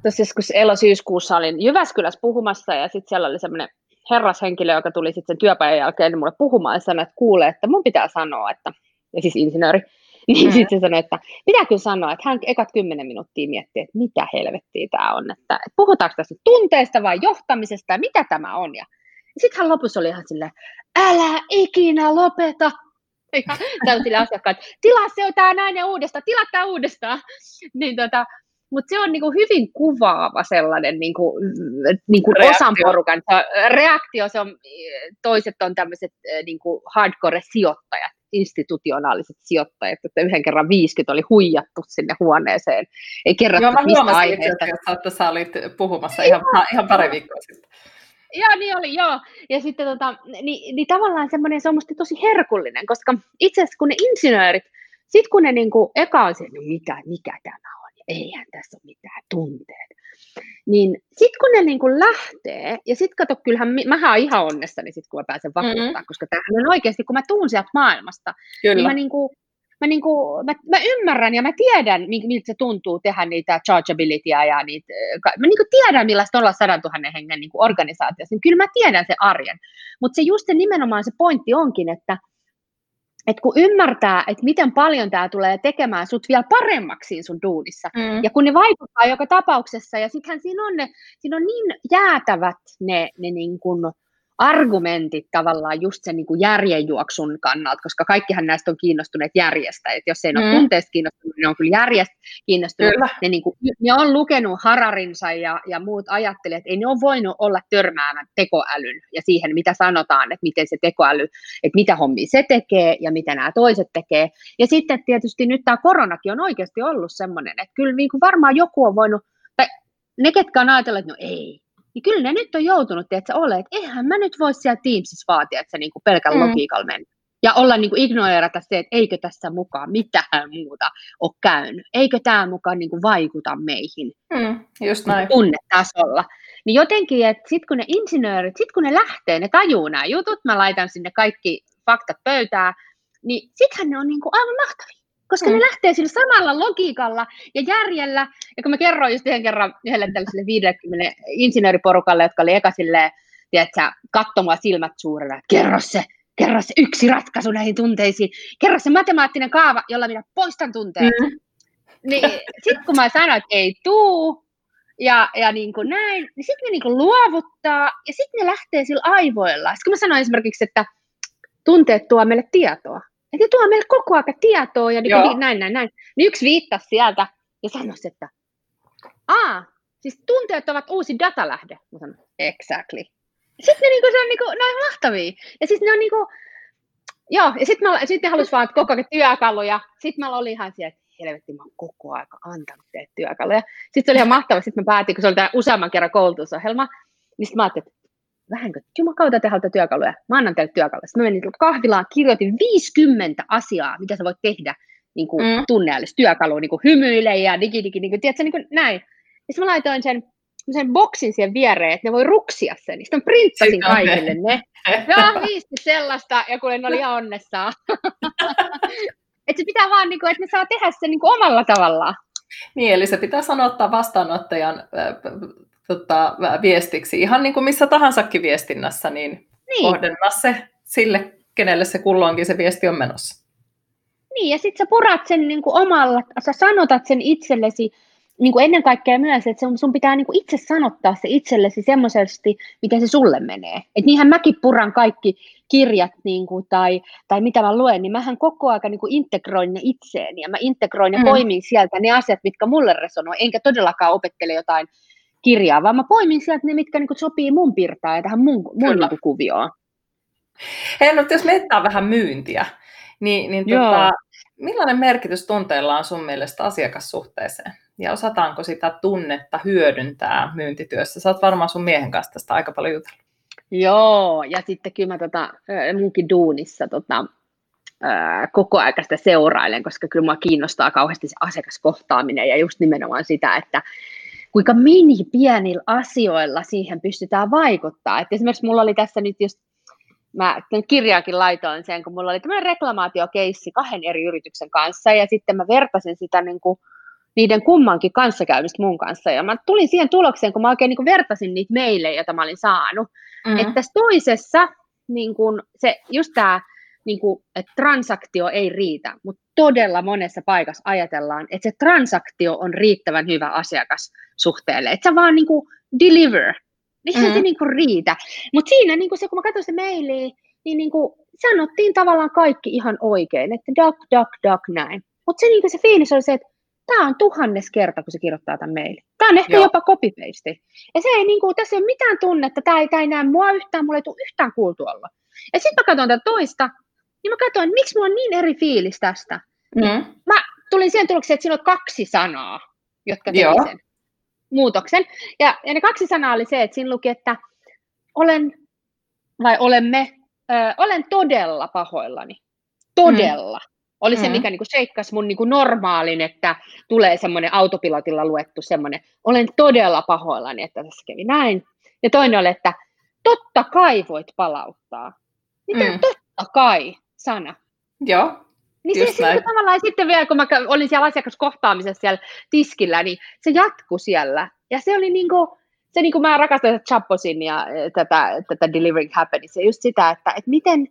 tuossa joskus elo-syyskuussa olin Jyväskylässä puhumassa, ja sitten siellä oli semmoinen herrashenkilö, joka tuli sitten sen työpäivän jälkeen mulle puhumaan, ja sanoi, että kuulee, että mun pitää sanoa, että, ja siis insinööri, niin mm. sitten se sanoi, että pitää kyllä sanoa, että hän ekat kymmenen minuuttia miettii, että mitä helvettiä tämä on, että, että puhutaanko tässä tunteesta vai johtamisesta ja mitä tämä on. Ja sitten hän lopussa oli ihan silleen, älä ikinä lopeta. Ja tällaisille asiakkaat, tilaa se on tämä näin ja uudestaan, tilaa tämä uudestaan. Niin tota, mutta se on niinku hyvin kuvaava sellainen niinku, niinku osan porukan reaktio. Se on, toiset on tämmöiset niinku hardcore-sijoittajat, institutionaaliset sijoittajat, että yhden kerran 50 oli huijattu sinne huoneeseen. Ei kerrottu joo, mistä aiheesta. että sä olit puhumassa ihan, ihan pari viikkoa sitten. Joo, niin oli, joo. Ja sitten tota, niin, niin tavallaan semmoinen, se on musta tosi herkullinen, koska itse asiassa kun ne insinöörit, sitten kun ne niinku, eka on se, no mikä, mikä tämä on, eihän tässä ole mitään tunteet. Niin sitten kun ne niin kuin lähtee, ja sitten kato, kyllähän mä oon ihan onnessani sit, kun mä pääsen vakuuttaa, mm-hmm. koska tämähän on oikeasti, kun mä tuun sieltä maailmasta, niin Kyllä. niin mä niin kuin, mä, niin kuin, mä, mä ymmärrän ja mä tiedän, miltä se tuntuu tehdä niitä chargeabilityä ja niitä, mä niin kuin tiedän, millaista olla 100 000 hengen niin organisaatiossa, niin kyllä mä tiedän se arjen. Mutta se just se nimenomaan se pointti onkin, että et kun ymmärtää, että miten paljon tämä tulee tekemään sut vielä paremmaksi sun duunissa, mm. ja kun ne vaikuttaa joka tapauksessa, ja sittenhän siinä on, ne, siinä on niin jäätävät ne, ne niin kuin, argumentit tavallaan just sen niin kuin järjenjuoksun kannalta, koska kaikkihan näistä on kiinnostuneet järjestä, että jos ei mm. ole tunteesta kiinnostunut, niin on kyllä järjestä kiinnostunut. Kyllä. Ne, niin kuin, ne on lukenut Hararinsa ja, ja muut ajattelijat, että ei ne ole voinut olla törmäämään tekoälyn ja siihen, mitä sanotaan, että miten se tekoäly, että mitä hommia se tekee ja mitä nämä toiset tekee. Ja sitten tietysti nyt tämä koronakin on oikeasti ollut semmoinen, että kyllä niin kuin varmaan joku on voinut, tai ne, ketkä on ajatellut, että no ei, niin kyllä ne nyt on joutunut, että ole, että eihän mä nyt voi siellä Teamsissa vaatia, että se niinku pelkällä mm. logiikalla menee. Ja olla niin kuin ignoerata se, että eikö tässä mukaan mitään muuta ole käynyt. Eikö tämä mukaan niin kuin vaikuta meihin mm, just näin. tunnetasolla. Niin jotenkin, että sitten kun ne insinöörit, sitten kun ne lähtee, ne tajuu nämä jutut, mä laitan sinne kaikki faktat pöytään, niin sittenhän ne on niin kuin aivan mahtavia koska mm. ne lähtee sillä samalla logiikalla ja järjellä. Ja kun mä kerroin just yhden kerran yhdelle tällaiselle 50 insinööriporukalle, jotka oli eka silleen, tiedätkö, katsomaan silmät suurena, että kerro se, kerro se yksi ratkaisu näihin tunteisiin, kerro se matemaattinen kaava, jolla minä poistan tunteet. Mm. Niin sitten kun mä sanoin, että ei tuu, ja, ja niin kuin näin, niin sitten ne niin kuin luovuttaa, ja sitten ne lähtee sillä aivoilla. Sitten kun mä sanoin esimerkiksi, että tunteet tuo meille tietoa, että tuo meille koko ajan tietoa ja niin, näin, näin, näin. Niin yksi viittasi sieltä ja sanoi, että aa, siis tunteet ovat uusi datalähde. Mä sanoin, exactly. Sitten ne, niinku, se on niinku, ne on mahtavia. Ja siis ne on niinku, joo, ja sitten sit ne halusivat vaan koko ajan työkaluja. Sitten mä olin ihan siellä, että helvetti, mä oon koko aika antanut teille työkaluja. Sitten se oli ihan mahtava, sitten mä päätin, kun se oli tämä useamman kerran koulutusohjelma, niin sitten mä ajattelin, että vähänkö, jumakauta te haluatte työkaluja, mä annan teille työkaluja. Sitten mä menin kahvilaan, kirjoitin 50 asiaa, mitä sä voit tehdä niin kuin mm. tunneellista työkalua, niin kuin hymyile ja digi, digi, digi, tiedätkö, niin kuin näin. Ja sitten mä laitoin sen, sen boksin siihen viereen, että ne voi ruksia sen. Sitten mä printtasin kaikille ne. Joo, viisi sellaista, ja kuule, ne oli ihan onnessaan. että se pitää vaan, niin kuin, että ne saa tehdä sen niin kuin omalla tavallaan. Niin, eli se pitää sanottaa vastaanottajan tota, viestiksi, ihan niin kuin missä tahansakin viestinnässä, niin, niin. kohdenna se sille, kenelle se kulloinkin se viesti on menossa. Niin, ja sitten sä purat sen niin kuin omalla, sä sanotat sen itsellesi, niin kuin ennen kaikkea myös, että sun, sun pitää niin kuin itse sanottaa se itsellesi semmoisesti, miten se sulle menee. Et niinhän mäkin puran kaikki kirjat niin kuin, tai, tai mitä mä luen, niin mähän koko ajan niin kuin integroin ne itseeni ja mä integroin ja mm. poimin sieltä ne asiat, mitkä mulle resonoi, enkä todellakaan opettele jotain kirjaa, vaan mä poimin sieltä ne, mitkä niin sopii mun pirtaan ja tähän mun, mun niin kuvioon. Hei, no, jos mietitään vähän myyntiä, Niin, niin tota, millainen merkitys tunteella on sun mielestä asiakassuhteeseen? Ja osataanko sitä tunnetta hyödyntää myyntityössä? Sä oot varmaan sun miehen kanssa tästä aika paljon jutellut. Joo, ja sitten kyllä mä tota, munkin duunissa tota, koko ajan sitä seurailen, koska kyllä mua kiinnostaa kauheasti se asiakaskohtaaminen ja just nimenomaan sitä, että kuinka mini pienillä asioilla siihen pystytään vaikuttaa. Et esimerkiksi mulla oli tässä nyt just, mä kirjaakin laitoin sen, kun mulla oli tämmöinen reklamaatiokeissi kahden eri yrityksen kanssa ja sitten mä vertasin sitä niin kuin niiden kummankin kanssakäymistä mun kanssa. Ja mä tulin siihen tulokseen, kun mä oikein niin kuin vertasin niitä meille, joita mä olin saanut. Mm-hmm. Että tässä toisessa, niin kuin se, just tämä, niin kuin, että transaktio ei riitä, mutta todella monessa paikassa ajatellaan, että se transaktio on riittävän hyvä asiakas suhteelle. Että sä vaan niin kuin deliver, niin mm-hmm. se niin kuin riitä. Mutta siinä niin kuin se, kun mä katsoin se mailiin, niin, niin kuin sanottiin tavallaan kaikki ihan oikein, että duck, duck, duck, näin. Mutta se, niin se fiilis oli se, että tämä on tuhannes kerta, kun se kirjoittaa tämän mailin. Tämä on ehkä Joo. jopa copy-paste. Ja se ei, niin kuin, tässä ei ole mitään tunnetta, tämä ei, tämä ei näe mua yhtään, mulla ei tule yhtään kuultu olla. Ja sitten mä katson tätä toista, niin mä katsoin, että miksi mulla on niin eri fiilis tästä. Mm. Mä tulin siihen tulokseen, että siinä on kaksi sanaa, jotka teki sen muutoksen. Ja, ja ne kaksi sanaa oli se, että siinä luki, että olen, vai olemme, ö, olen todella pahoillani. Todella. Mm. Oli se, mm. mikä niinku sheikkasi mun niinku normaalin, että tulee semmoinen autopilotilla luettu semmoinen, olen todella pahoillani, että tässä kävi näin. Ja toinen oli, että totta kai voit palauttaa. Mitä mm. totta kai? Joo. Niin se, se tavallaan sitten vielä, kun mä olin siellä asiakaskohtaamisessa siellä tiskillä, niin se jatkui siellä. Ja se oli niin kuin, se niin kuin mä rakastan Chaposin ja eh, tätä, tätä Delivering Happiness, ja just sitä, että, että miten,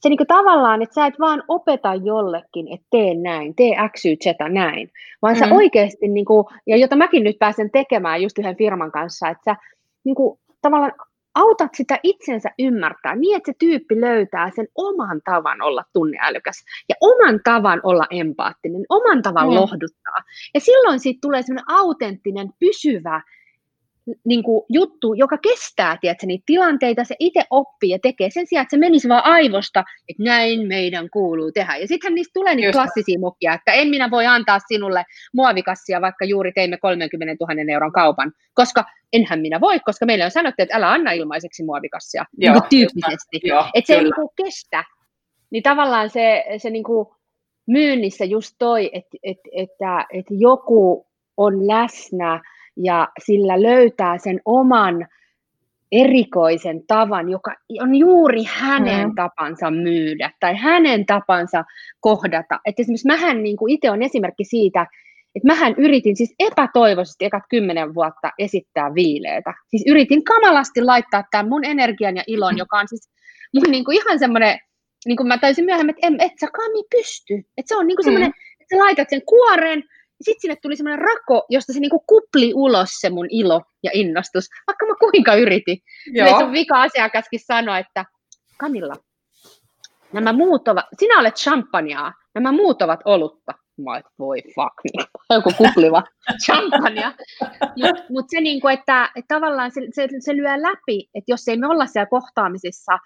se niin tavallaan, että sä et vaan opeta jollekin, että tee näin, tee X, Y, Z näin, vaan mm. sä oikeasti, niin kuin, ja jota mäkin nyt pääsen tekemään just yhden firman kanssa, että sä niin kuin, tavallaan autat sitä itsensä ymmärtää niin, että se tyyppi löytää sen oman tavan olla tunneälykäs ja oman tavan olla empaattinen, oman tavan mm. lohduttaa. Ja silloin siitä tulee semmoinen autenttinen, pysyvä niin kuin juttu, joka kestää tiedätkö, niitä tilanteita, se itse oppii ja tekee sen sijaan, että se menisi vaan aivosta, että näin meidän kuuluu tehdä. Ja sittenhän niistä tulee niitä klassisia mokia, että en minä voi antaa sinulle muovikassia, vaikka juuri teimme 30 000 euron kaupan, koska enhän minä voi, koska meille on sanottu, että älä anna ilmaiseksi muovikassia, Joo, niin tyyppisesti. Että se ei niin kuin kestä. Niin tavallaan se, se niin kuin myynnissä just toi, että, että, että, että joku on läsnä, ja sillä löytää sen oman erikoisen tavan, joka on juuri hänen mm. tapansa myydä tai hänen tapansa kohdata. Et esimerkiksi mähän niin kuin itse on esimerkki siitä, että mähän yritin siis epätoivoisesti ekat kymmenen vuotta esittää viileitä. Siis yritin kamalasti laittaa tämän mun energian ja ilon, joka on siis mun niin kuin ihan semmoinen, niin kuin mä taisin myöhemmin, että et sä Kami pysty. Että se on niin kuin semmoinen, mm. että sä laitat sen kuoren, sitten sinne tuli semmoinen rako, josta se niinku kupli ulos se mun ilo ja innostus, vaikka mä kuinka yritin. Joo. sun vika-asiakaskin sanoi, että Kamilla, nämä muut ovat, sinä olet champagnea, nämä muut ovat olutta. Mä et, voi fuck, niin joku kupliva champagnea. Mutta mut se, niinku, että, että tavallaan se, se, se lyö läpi, että jos ei me olla siellä kohtaamisessa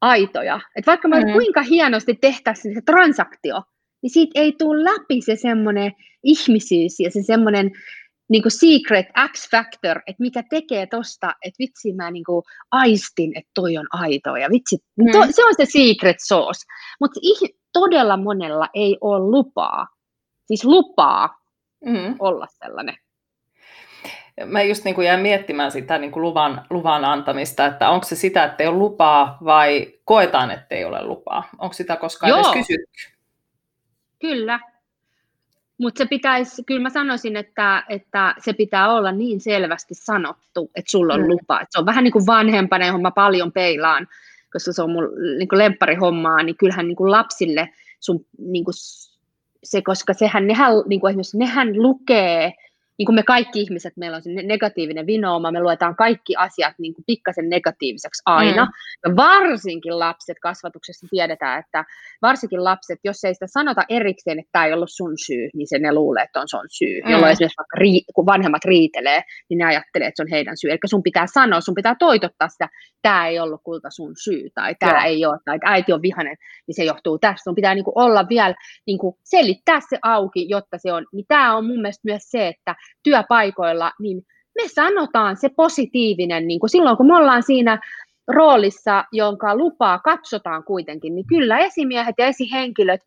aitoja, että vaikka me mm. kuinka hienosti tehtäisiin se transaktio, niin siitä ei tule läpi se semmoinen ihmisyys ja se semmoinen niin kuin secret X-factor, että mikä tekee tosta, että vitsi mä niin kuin aistin, että toi on aito ja vitsi, mm. to, se on se secret sauce. Mutta todella monella ei ole lupaa, siis lupaa mm. olla sellainen. Mä just niin kuin jäin miettimään sitä niin kuin luvan, luvan antamista, että onko se sitä, että ei ole lupaa vai koetaan, että ei ole lupaa. Onko sitä koskaan Joo. edes kysytty? Kyllä. Mutta se pitäisi, kyllä mä sanoisin, että, että se pitää olla niin selvästi sanottu, että sulla on mm. lupa. Et se on vähän niin kuin vanhempana, johon mä paljon peilaan, koska se on mun niin kuin lempparihommaa, niin kyllähän niin kuin lapsille sun, niin kuin se, koska sehän, nehän, niin kuin esimerkiksi nehän lukee niin kuin me kaikki ihmiset, meillä on se negatiivinen vinooma, me luetaan kaikki asiat niin kuin pikkasen negatiiviseksi aina. Mm. Ja varsinkin lapset kasvatuksessa tiedetään, että varsinkin lapset, jos ei sitä sanota erikseen, että tämä ei ollut sun syy, niin se ne luulee, että on sun syy. Mm. Jolloin esimerkiksi vaikka rii, kun vanhemmat riitelee, niin ne ajattelee, että se on heidän syy. Eli sun pitää sanoa, sun pitää toitottaa sitä, tämä ei ollut kulta sun syy, tai tämä ei ole, tai äiti on vihanen, niin se johtuu tästä. Sun pitää niin kuin olla vielä, niin kuin selittää se auki, jotta se on. Niin tämä on mun mielestä myös se, että työpaikoilla, niin me sanotaan se positiivinen, niin kuin silloin kun me ollaan siinä roolissa, jonka lupaa katsotaan kuitenkin, niin kyllä esimiehet ja esihenkilöt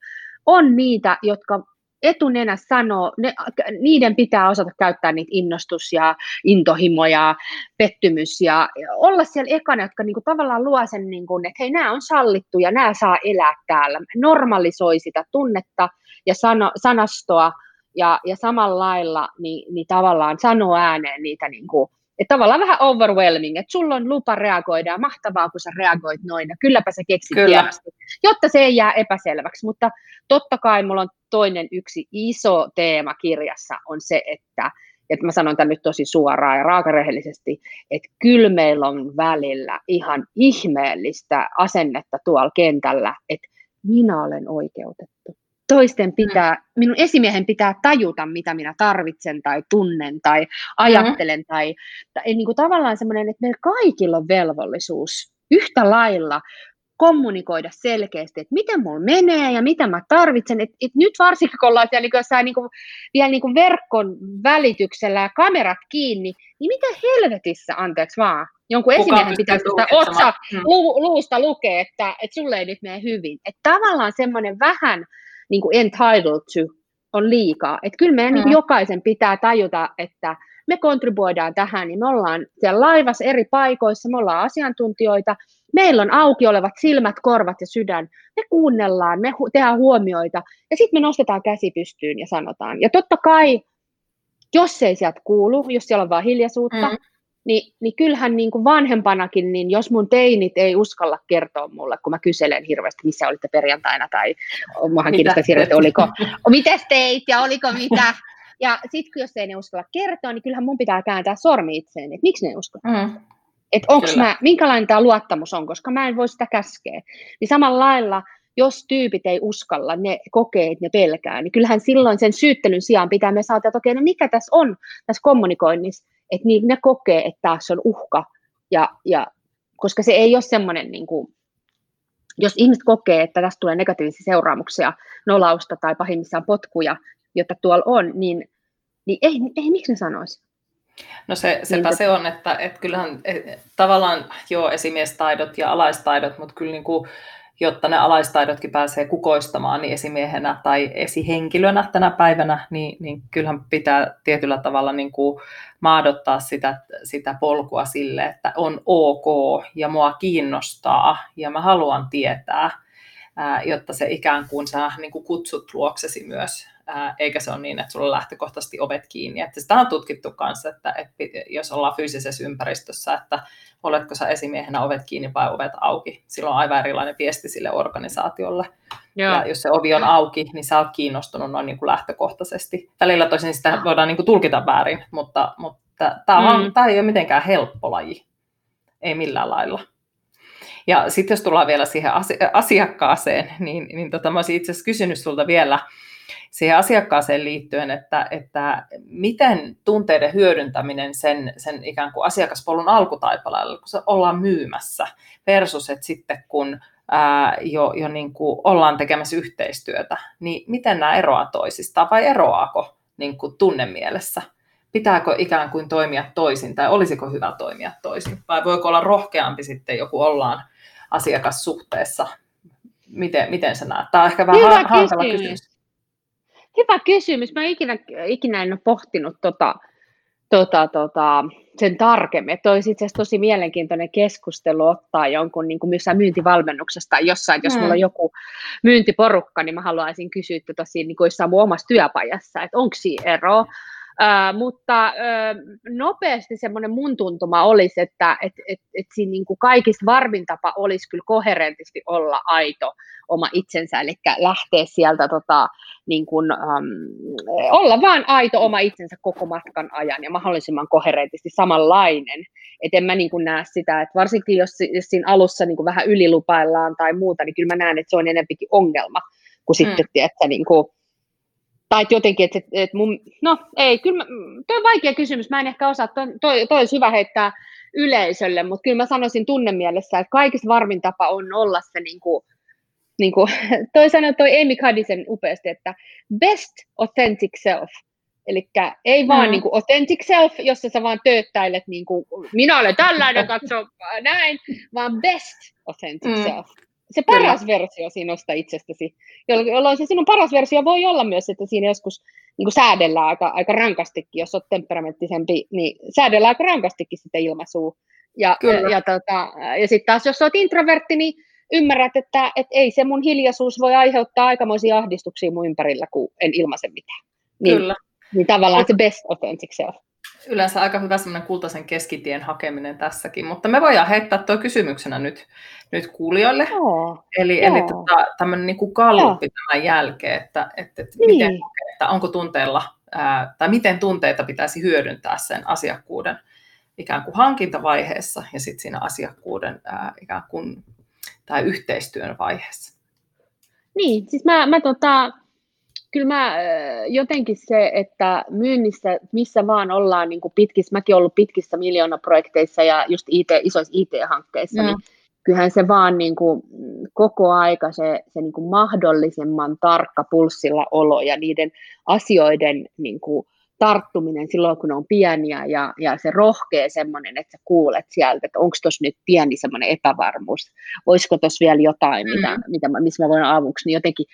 on niitä, jotka etunenä sanoo, ne, niiden pitää osata käyttää niitä innostus- ja intohimoja, pettymys ja olla siellä ekana, jotka niinku tavallaan luo sen, niinku, että hei, nämä on sallittu ja nämä saa elää täällä. Normalisoi sitä tunnetta ja sano, sanastoa ja, ja samalla lailla niin, niin tavallaan sanoo ääneen niitä niin kuin, että tavallaan vähän overwhelming, että sulla on lupa reagoida ja mahtavaa, kun sä reagoit noin, ja kylläpä sä keksit Kyllä. jotta se ei jää epäselväksi. Mutta totta kai mulla on toinen yksi iso teema kirjassa on se, että, että mä sanon tämän nyt tosi suoraan ja raakarehellisesti, että kyllä meillä on välillä ihan ihmeellistä asennetta tuolla kentällä, että minä olen oikeutettu toisten pitää, mm. minun esimiehen pitää tajuta, mitä minä tarvitsen tai tunnen tai ajattelen. Mm. Tai, tai niin kuin tavallaan semmoinen, että meillä kaikilla on velvollisuus yhtä lailla kommunikoida selkeästi, että miten mulla menee ja mitä mä tarvitsen. Et, et nyt varsinkin, kun ollaan siellä niin jossain niin kuin, vielä niin kuin verkon välityksellä ja kamerat kiinni, niin mitä helvetissä, anteeksi vaan, jonkun Kuka esimiehen pitäisi sitä otsa hmm. lu, luusta lukea, että, että sulle ei nyt mene hyvin. Että tavallaan semmoinen vähän niin kuin entitled to on liikaa. Että kyllä meidän mm. niin jokaisen pitää tajuta, että me kontribuoidaan tähän, niin me ollaan siellä laivassa eri paikoissa, me ollaan asiantuntijoita, meillä on auki olevat silmät, korvat ja sydän, me kuunnellaan, me hu- tehdään huomioita, ja sitten me nostetaan käsi pystyyn ja sanotaan. Ja totta kai, jos ei sieltä kuulu, jos siellä on vain hiljaisuutta, mm niin, niin kyllähän niin kuin vanhempanakin, niin jos mun teinit ei uskalla kertoa mulle, kun mä kyselen hirveästi, missä olitte perjantaina, tai muahan kiinnostaa hirveästi, oliko, mites teit ja oliko mitä, ja sitten jos ei ne uskalla kertoa, niin kyllähän mun pitää kääntää sormi itseen, että miksi ne ei usko. Mm. Että onko mä, minkälainen tämä luottamus on, koska mä en voi sitä käskeä. Niin samalla lailla, jos tyypit ei uskalla, ne kokee, että ne pelkää, niin kyllähän silloin sen syyttelyn sijaan pitää me saada, että okei, no mikä tässä on tässä kommunikoinnissa, että niin ne kokee, että taas on uhka, ja, ja, koska se ei ole semmoinen, niin kuin, jos ihmiset kokee, että tästä tulee negatiivisia seuraamuksia, nolausta tai pahimmissaan potkuja, jotta tuolla on, niin, niin ei, ei miksi ne sanoisi? No se, sepä niin, se on, että, että kyllähän et, tavallaan joo esimiestaidot ja alaistaidot, mutta kyllä niin kuin, jotta ne alaistaidotkin pääsee kukoistamaan niin esimiehenä tai esihenkilönä tänä päivänä, niin, niin kyllähän pitää tietyllä tavalla niin kuin maadottaa sitä, sitä polkua sille, että on ok ja mua kiinnostaa ja mä haluan tietää, jotta se ikään kuin sä niin kuin kutsut luoksesi myös eikä se ole niin, että sulla on lähtökohtaisesti ovet kiinni. Että sitä on tutkittu kanssa, että, että jos ollaan fyysisessä ympäristössä, että oletko sä esimiehenä ovet kiinni vai ovet auki. Silloin on aivan erilainen viesti sille organisaatiolle. Joo. Ja jos se ovi on auki, niin sä oot kiinnostunut noin niin kuin lähtökohtaisesti. Välillä tosin sitä voidaan niin kuin tulkita väärin, mutta, mutta tämä, mm. ei ole mitenkään helppo laji. Ei millään lailla. Ja sitten jos tullaan vielä siihen asiakkaaseen, niin, niin tota, mä olisin itse asiassa kysynyt sulta vielä, siihen asiakkaaseen liittyen, että, että miten tunteiden hyödyntäminen sen, sen ikään kuin asiakaspolun alkutaipaleella, kun se ollaan myymässä, versus että sitten kun ää, jo, jo niin kuin ollaan tekemässä yhteistyötä, niin miten nämä eroaa toisistaan vai eroaako niin kuin tunnemielessä? Pitääkö ikään kuin toimia toisin tai olisiko hyvä toimia toisin? Vai voiko olla rohkeampi sitten joku ollaan asiakassuhteessa? Miten, miten se näet? Tämä on ehkä vähän Hyvä hankala kysymys. kysymys. Hyvä kysymys. Mä ikinä, ikinä en ole pohtinut tota, tota, tota, sen tarkemmin. Että olisi itse asiassa tosi mielenkiintoinen keskustelu ottaa jonkun niin kuin myyntivalmennuksesta tai jossain, jos mm. mulla on joku myyntiporukka, niin mä haluaisin kysyä tosi niin kuin jossain mun omassa työpajassa, että onko siinä ero. Mutta uh, nopeasti semmoinen mun tuntuma olisi, että et, et, et siinä niin kuin kaikista varmin tapa olisi kyllä koherentisti olla aito oma itsensä, eli lähteä sieltä tota, niin kuin, um, olla vaan aito oma itsensä koko matkan ajan ja mahdollisimman koherentisti samanlainen. Et en mä niin kuin näe sitä, että varsinkin jos, jos siinä alussa niin kuin vähän ylilupaillaan tai muuta, niin kyllä mä näen, että se on enempikin ongelma kuin mm. sitten, että niin kuin, tai että jotenkin, että, että mun, no ei, kyllä mä, toi on vaikea kysymys, mä en ehkä osaa, toi, toi, toi olisi hyvä heittää yleisölle, mutta kyllä mä sanoisin tunnemielessä, että kaikista varmin tapa on olla se niin kuin, niin kuin, toi sanoi toi Amy Caddisen upeasti, että best authentic self. Eli ei vaan mm. niin kuin authentic self, jossa sä vaan tööttäilet, niin kuin, minä olen tällainen, katso näin, vaan best authentic mm. self. Se paras Kyllä. versio sinusta itsestäsi, jolloin se sinun paras versio voi olla myös, että siinä joskus niin kuin säädellään aika, aika rankastikin, jos olet temperamenttisempi, niin säädellään aika rankastikin sitä ilmaisua. Ja, ja, ja, tota, ja sitten taas, jos olet introvertti, niin ymmärrät, että, että ei se mun hiljaisuus voi aiheuttaa aikamoisia ahdistuksia mun ympärillä, kun en ilmaise mitään. Niin, Kyllä. Niin tavallaan se best authentic self. Yleensä aika hyvä semmoinen kultaisen keskitien hakeminen tässäkin, mutta me voidaan heittää tuo kysymyksenä nyt, nyt kuulijoille. Joo, eli, joo. eli tota, tämmöinen niin kuin kalluppi joo. tämän jälkeen, että, että, että, niin. miten, että onko tunteella, ää, tai miten tunteita pitäisi hyödyntää sen asiakkuuden ikään kuin hankintavaiheessa ja sitten siinä asiakkuuden ää, ikään kuin tai yhteistyön vaiheessa? Niin, siis mä, mä tota, kyllä mä jotenkin se, että myynnissä, missä vaan ollaan niin kuin pitkissä, mäkin ollut pitkissä miljoonaprojekteissa ja just IT, isoissa IT-hankkeissa, niin kyllähän se vaan niin kuin, koko aika se, se niin kuin mahdollisimman tarkka pulssilla olo ja niiden asioiden niin kuin, tarttuminen silloin, kun ne on pieniä ja, ja se rohkea semmoinen, että sä kuulet sieltä, että onko tuossa nyt pieni semmoinen epävarmuus, olisiko tuossa vielä jotain, mm. mitä, mitä, missä mä voin avuksi, niin jotenkin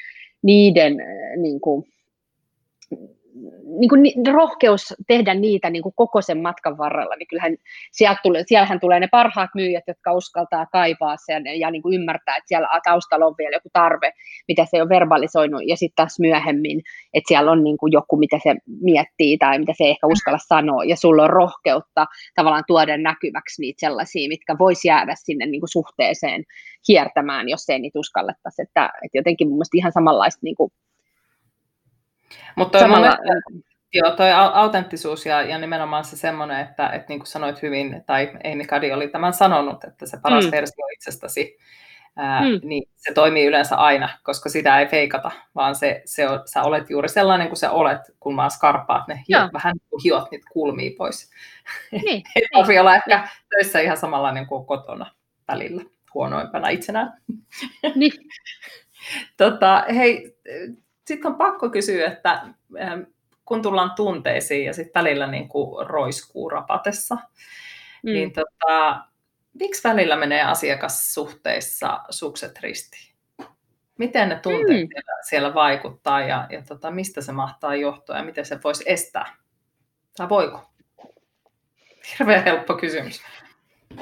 niiden niin kuin, niin kuin rohkeus tehdä niitä niin kuin koko sen matkan varrella, niin kyllähän sieltä tulee, siellähän tulee ne parhaat myyjät, jotka uskaltaa kaivaa sen ja niin kuin ymmärtää, että siellä taustalla on vielä joku tarve, mitä se on verbalisoinut, ja sitten taas myöhemmin, että siellä on niin kuin joku, mitä se miettii tai mitä se ei ehkä uskalla sanoa, ja sulla on rohkeutta tavallaan tuoda näkyväksi niitä sellaisia, mitkä vois jäädä sinne niin kuin suhteeseen hiertämään, jos ei niitä uskallettaisi, että, että jotenkin mun mielestä ihan samanlaista niin kuin mutta Samalla... Joo, toi autenttisuus ja, ja nimenomaan se semmoinen, että, että niin kuin sanoit hyvin, tai Amy Kadi oli tämän sanonut, että se paras mm. versio itsestäsi, ää, mm. niin se toimii yleensä aina, koska sitä ei feikata, vaan se, se on, sä olet juuri sellainen kuin sä olet, kun vaan skarpaat ne hiot, vähän niin hiot niitä kulmia pois. Niin. ei tarvitse olla ehkä niin. töissä ihan samanlainen kuin kotona välillä, huonoimpana itsenään. niin. tota, hei, sitten on pakko kysyä, että kun tullaan tunteisiin ja sitten välillä niin kuin roiskuu rapatessa, mm. niin tota, miksi välillä menee asiakassuhteissa sukset ristiin? Miten ne tunteet mm. siellä, siellä vaikuttaa ja, ja tota, mistä se mahtaa johtua ja miten se voisi estää? Tai voiko? Hirveän helppo kysymys.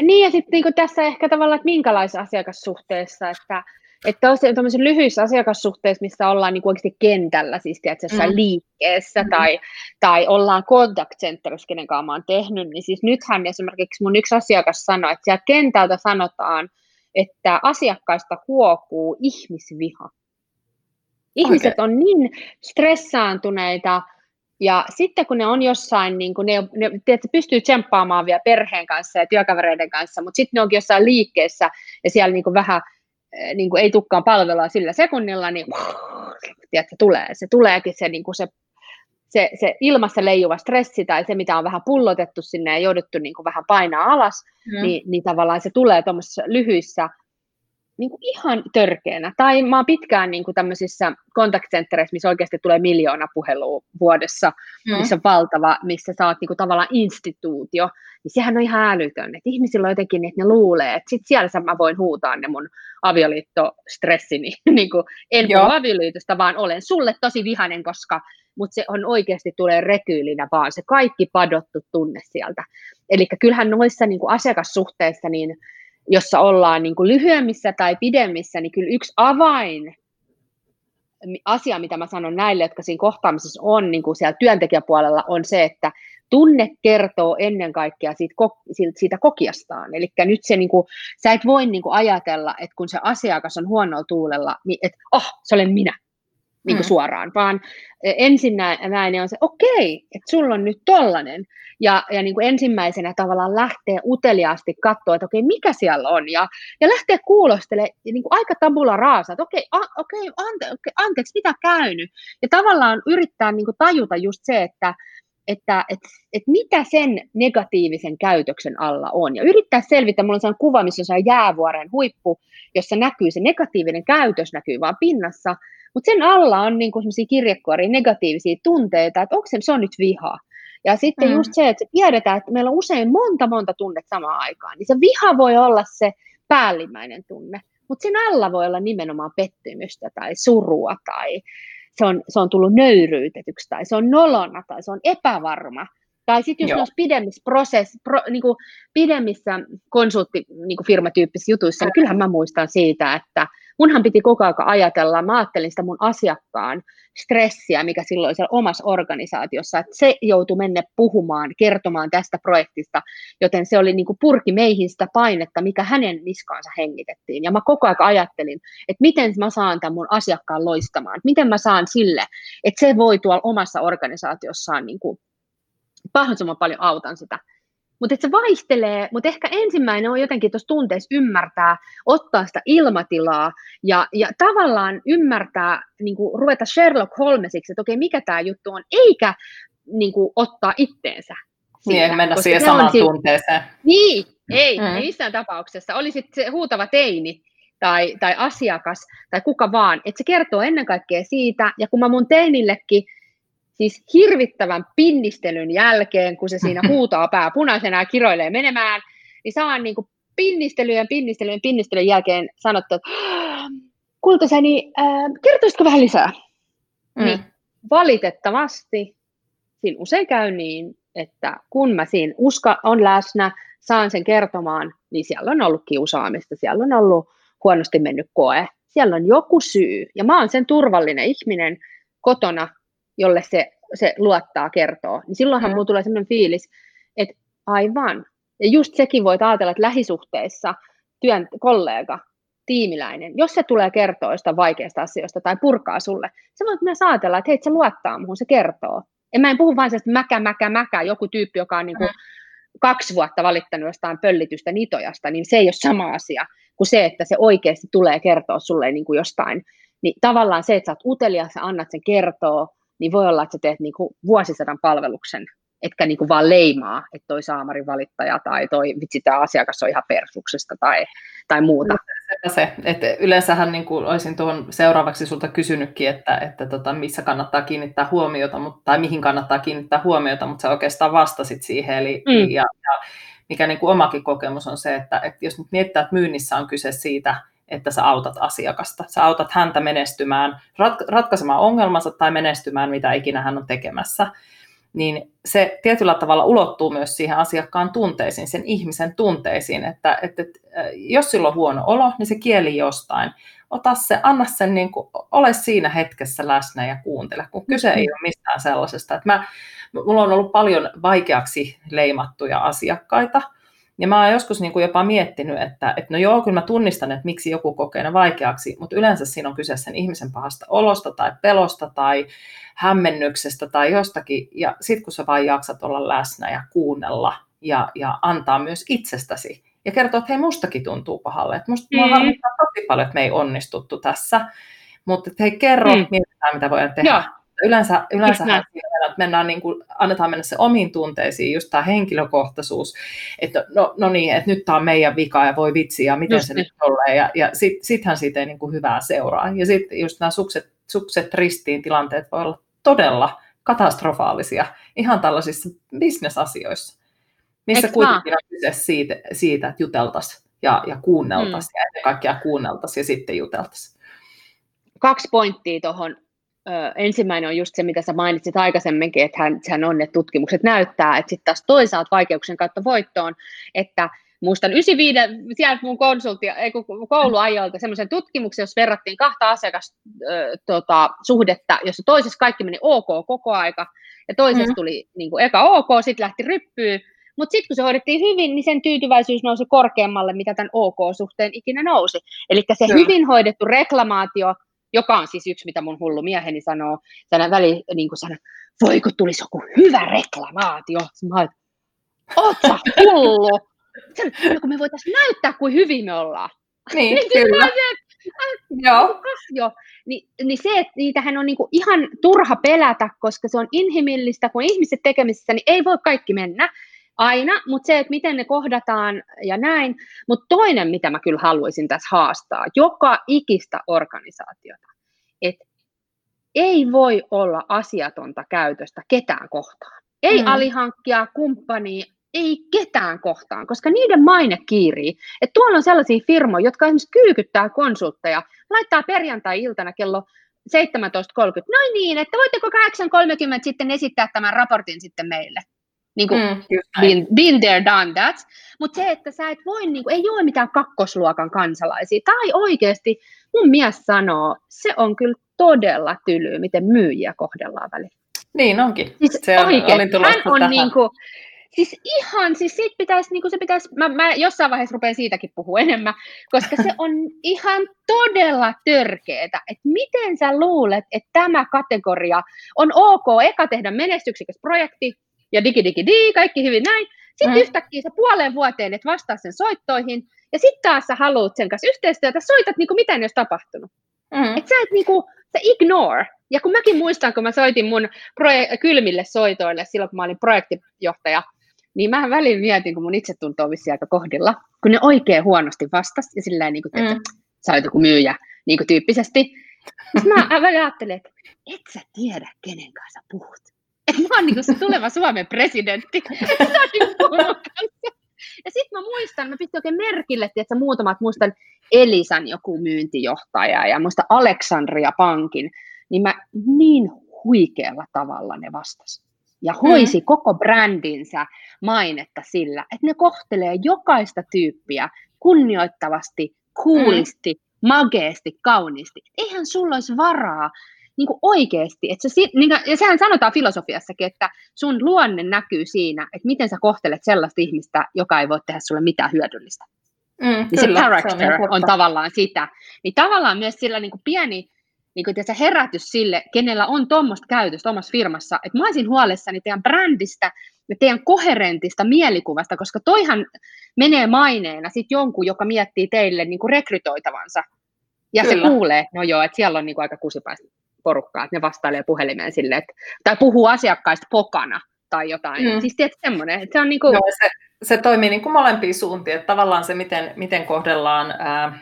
Niin ja sitten niin tässä ehkä tavallaan, että minkälaisessa asiakassuhteessa, että että tämmöisissä lyhyissä asiakassuhteissa, missä ollaan niin oikeasti kentällä, siis tiedätkö, jossain mm. liikkeessä, mm. tai, tai ollaan contact centerissä, kenen kanssa mä oon tehnyt, niin siis nythän esimerkiksi mun yksi asiakas sanoi, että siellä kentältä sanotaan, että asiakkaista huokuu ihmisviha. Ihmiset okay. on niin stressaantuneita, ja sitten kun ne on jossain, niin kun ne, ne tiedätkö, pystyy tsemppaamaan vielä perheen kanssa ja työkavereiden kanssa, mutta sitten ne onkin jossain liikkeessä ja siellä niin vähän niin kuin ei tukkaan palvelua sillä sekunnilla, niin tiedätkö, tulee. Se tuleekin se, niin kuin se, se, se ilmassa leijuva stressi tai se, mitä on vähän pullotettu sinne ja jouduttu niin kuin vähän painaa alas, mm. niin, niin tavallaan se tulee tuommoisissa lyhyissä niin kuin ihan törkeänä. Tai mä oon pitkään niin kuin tämmöisissä contact centereissä, missä oikeasti tulee miljoona puhelua vuodessa, mm. missä on valtava, missä sä oot niin kuin tavallaan instituutio, niin sehän on ihan älytön. Että ihmisillä on jotenkin, että ne luulee, että sit siellä mä voin huutaa ne mun avioliittostressini. niin kuin, en puhu avioliitosta, vaan olen sulle tosi vihanen, koska mutta se on oikeasti tulee rekyylinä vaan se kaikki padottu tunne sieltä. Eli kyllähän noissa niin kuin asiakassuhteissa, niin jossa ollaan niin kuin lyhyemmissä tai pidemmissä, niin kyllä yksi avain asia, mitä mä sanon näille, jotka siinä kohtaamisessa on niin kuin siellä työntekijäpuolella, on se, että tunne kertoo ennen kaikkea siitä, siitä kokiastaan. Eli nyt se, niin kuin, sä et voi niin kuin ajatella, että kun se asiakas on huonolla tuulella, niin että oh, se olen minä. Niin kuin mm. suoraan, vaan e, ensimmäinen on se, okei, että sulla on nyt tollanen, ja, ja niin kuin ensimmäisenä tavallaan lähtee uteliaasti katsoa, että okei, mikä siellä on, ja, ja lähtee kuulostelemaan niin kuin aika tabula raasa, että okei, a, okei, ante, okei, anteeksi, mitä käynyt, ja tavallaan yrittää niin kuin tajuta just se, että että et, et mitä sen negatiivisen käytöksen alla on. Ja yrittää selvittää, mulla on sellainen kuva, missä on jäävuoren huippu, jossa näkyy se negatiivinen käytös, näkyy vaan pinnassa, mutta sen alla on niin sellaisia kirjekuoria, negatiivisia tunteita, että onko se, se on nyt viha. Ja sitten mm. just se, että tiedetään, että meillä on usein monta monta tunnet samaan aikaan, niin se viha voi olla se päällimmäinen tunne, mutta sen alla voi olla nimenomaan pettymystä tai surua tai se on, se on tullut nöyryytetyksi tai se on nolona tai se on epävarma. Tai sitten jos Joo. olisi pidemmissä, prosess, pro, niin kuin pidemmissä konsulttifirmatyyppisissä jutuissa, niin kyllähän mä muistan siitä, että munhan piti koko ajan ajatella, mä ajattelin sitä mun asiakkaan stressiä, mikä silloin siellä omassa organisaatiossa, että se joutui mennä puhumaan, kertomaan tästä projektista, joten se oli niin kuin purki meihin sitä painetta, mikä hänen niskaansa hengitettiin. Ja mä koko ajan ajattelin, että miten mä saan tämän mun asiakkaan loistamaan, miten mä saan sille, että se voi tuolla omassa organisaatiossaan niin kuin mahdollisimman paljon autan sitä. Mutta se vaihtelee, mutta ehkä ensimmäinen on jotenkin tuossa tunteessa ymmärtää, ottaa sitä ilmatilaa ja, ja tavallaan ymmärtää, niin kuin ruveta Sherlock Holmesiksi, että okei, mikä tämä juttu on, eikä niin kuin, ottaa itteensä. Siitä, niin, mennä siihen samaan si- tunteeseen. Niin, ei, mm. ei missään tapauksessa. Oli sitten se huutava teini tai, tai asiakas tai kuka vaan, että se kertoo ennen kaikkea siitä, ja kun mä mun teinillekin siis hirvittävän pinnistelyn jälkeen, kun se siinä huutaa pää punaisena ja kiroilee menemään, niin saan niin kuin pinnistelyjen, pinnistelyjen, pinnistelyn jälkeen sanottu, että kultaseni, äh, kertoisitko vähän lisää? Mm. Niin valitettavasti siinä usein käy niin, että kun mä siinä uska on läsnä, saan sen kertomaan, niin siellä on ollut kiusaamista, siellä on ollut huonosti mennyt koe, siellä on joku syy, ja mä oon sen turvallinen ihminen kotona, jolle se, se luottaa kertoo, niin silloinhan mm. mulla tulee sellainen fiilis, että aivan. Ja just sekin voit ajatella, että lähisuhteissa työn kollega, tiimiläinen, jos se tulee kertoa jostain vaikeasta asioista tai purkaa sulle, se voit myös ajatella, että hei, se luottaa muuhun, se kertoo. En mä en puhu vain sellaista mäkä, mäkä, mäkä, joku tyyppi, joka on niin kuin mm. kaksi vuotta valittanut jostain pöllitystä nitojasta, niin se ei ole sama asia kuin se, että se oikeasti tulee kertoa sulle niin kuin jostain. Niin tavallaan se, että sä oot utelias ja annat sen kertoa, niin voi olla, että sä teet niin kuin vuosisadan palveluksen, etkä niin kuin vaan leimaa, että toi saamarin valittaja tai toi vitsi tämä asiakas on ihan persuksesta tai, tai muuta. No, se, että yleensähän niin kuin olisin tuohon seuraavaksi sulta kysynytkin, että, että tota, missä kannattaa kiinnittää huomiota, mutta, tai mihin kannattaa kiinnittää huomiota, mutta sä oikeastaan vastasit siihen, eli mm. ja, ja mikä niin kuin omakin kokemus on se, että, että jos nyt mietitään, että myynnissä on kyse siitä, että sä autat asiakasta. Sä autat häntä menestymään, ratkaisemaan ongelmansa tai menestymään, mitä ikinä hän on tekemässä. Niin se tietyllä tavalla ulottuu myös siihen asiakkaan tunteisiin, sen ihmisen tunteisiin, että, että, että jos sillä on huono olo, niin se kieli jostain. Ota se, anna sen, niin kuin, ole siinä hetkessä läsnä ja kuuntele, kun kyse ei ole mistään sellaisesta. Että mä, mulla on ollut paljon vaikeaksi leimattuja asiakkaita, ja mä oon joskus niin kuin jopa miettinyt, että, että no joo, kyllä mä tunnistan, että miksi joku kokee ne vaikeaksi, mutta yleensä siinä on kyse sen ihmisen pahasta olosta tai pelosta tai hämmennyksestä tai jostakin. Ja sitten kun sä vain jaksat olla läsnä ja kuunnella ja, ja antaa myös itsestäsi ja kertoa, että hei, mustakin tuntuu pahalle. Että musta mm. harmittaa tosi paljon, että me ei onnistuttu tässä. Mutta hei, kerro, mm. mietitään, mitä voidaan tehdä. Joo. Yleensä, yleensä että mennään niin kuin, annetaan mennä se omiin tunteisiin, just tämä henkilökohtaisuus, että no, no niin, että nyt tämä on meidän vika ja voi vitsi ja miten just se niin. nyt tulee ja, ja sit, sittenhän siitä ei niin kuin hyvää seuraa. Ja sitten just nämä sukset, sukset ristiin tilanteet voi olla todella katastrofaalisia ihan tällaisissa bisnesasioissa, missä Eks kuitenkin on kyse siitä, siitä että juteltaisiin ja, ja kuunneltaisiin mm. ja ennen kaikkea kuunneltaisiin ja sitten juteltaisiin. Kaksi pointtia tuohon ensimmäinen on just se, mitä sä mainitsit aikaisemminkin, että hän, sehän on, että tutkimukset näyttää, että sitten taas toisaalta vaikeuksien kautta voittoon, että muistan 95, sieltä mun konsultti, ei, kouluajalta semmoisen tutkimuksen, jos verrattiin kahta asiakassuhdetta, tota, suhdetta, jossa toisessa kaikki meni ok koko aika, ja toisessa mm. tuli niin kuin, eka ok, sitten lähti ryppyyn, mutta sitten kun se hoidettiin hyvin, niin sen tyytyväisyys nousi korkeammalle, mitä tämän OK-suhteen ikinä nousi. Eli se Kyllä. hyvin hoidettu reklamaatio joka on siis yksi, mitä mun hullu mieheni sanoo, tänä väli niin kuin sanoo, voi kun tulisi joku hyvä reklamaatio. Mä oon, oot sä hullu? Sanoin, kun me voitaisiin näyttää, kuin hyvin me ollaan. Niin, niin kyllä. Joo. Jo. Ni, niin se, että niitähän on niinku ihan turha pelätä, koska se on inhimillistä, kun ihmiset tekemisissä, niin ei voi kaikki mennä aina, mutta se, että miten ne kohdataan ja näin. Mutta toinen, mitä mä kyllä haluaisin tässä haastaa, joka ikistä organisaatiota, että ei voi olla asiatonta käytöstä ketään kohtaan. Ei mm. alihankkia, kumppania, ei ketään kohtaan, koska niiden maine kiirii. Että tuolla on sellaisia firmoja, jotka esimerkiksi kyykyttää konsultteja, laittaa perjantai-iltana kello 17.30, noin niin, että voitteko 8.30 sitten esittää tämän raportin sitten meille. Niin kuin, mm, been, been there, done that. Mutta se, että sä et voi, niin kuin, ei ole mitään kakkosluokan kansalaisia. Tai oikeasti mun mies sanoo, se on kyllä todella tylyä, miten myyjiä kohdellaan välillä. Niin onkin. Siis se on, oikein, hän on tähän. niin kuin, Siis ihan, siis siitä pitäisi, niin kuin se pitäisi, mä, mä jossain vaiheessa rupean siitäkin puhua enemmän, koska se on ihan todella törkeetä, että miten sä luulet, että tämä kategoria on ok, eka tehdä menestyksekäs projekti, ja digi digi di, kaikki hyvin näin, sitten mm. yhtäkkiä sä puoleen vuoteen et vastaa sen soittoihin, ja sitten taas sä haluat sen kanssa yhteistyötä, soitat niin kuin mitään ei olisi tapahtunut. Mm. Et sä et niin kuin, sä ignore. Ja kun mäkin muistan, kun mä soitin mun proje- kylmille soitoille silloin, kun mä olin projektijohtaja, niin mä välillä mietin, kun mun itsetunto on aika kohdilla, kun ne oikein huonosti vastas ja sillä niin kuin, mm. sä olet joku myyjä niin kuin tyyppisesti. Sitten mä välillä ajattelen, että et sä tiedä, kenen kanssa puhut. Että mä oon niin kuin se tuleva Suomen presidentti. Niin ja sitten mä muistan, mä pistin oikein merkille, että muutamat, muistan Elisan joku myyntijohtaja ja muista Aleksandria Pankin, niin mä niin huikealla tavalla ne vastasivat ja hoisi mm. koko brändinsä mainetta sillä, että ne kohtelee jokaista tyyppiä kunnioittavasti, kuulisti, mm. mageesti, kauniisti. Eihän sulla olisi varaa niin kuin oikeasti, että se, niin kuin, ja sehän sanotaan filosofiassakin, että sun luonne näkyy siinä, että miten sä kohtelet sellaista ihmistä, joka ei voi tehdä sulle mitään hyödyllistä. Mm, niin kyllä, se character se on, on tavallaan sitä. Niin tavallaan myös sillä niin kuin pieni niin kuin se herätys sille, kenellä on tuommoista käytöstä omassa firmassa, että mä olisin huolissani teidän brändistä ja teidän koherentista mielikuvasta, koska toihan menee maineena sit jonkun, joka miettii teille niin kuin rekrytoitavansa. Ja Kyllä. se kuulee, no joo, että siellä on niin kuin aika kusipäistä porukkaa, että ne vastailee puhelimeen sille, että, tai puhuu asiakkaista pokana tai jotain. Mm. Siis tiedätkö semmoinen, että se on niin kuin... Joo, se, se toimii niin kuin molempiin suuntiin, että tavallaan se, miten, miten kohdellaan ää,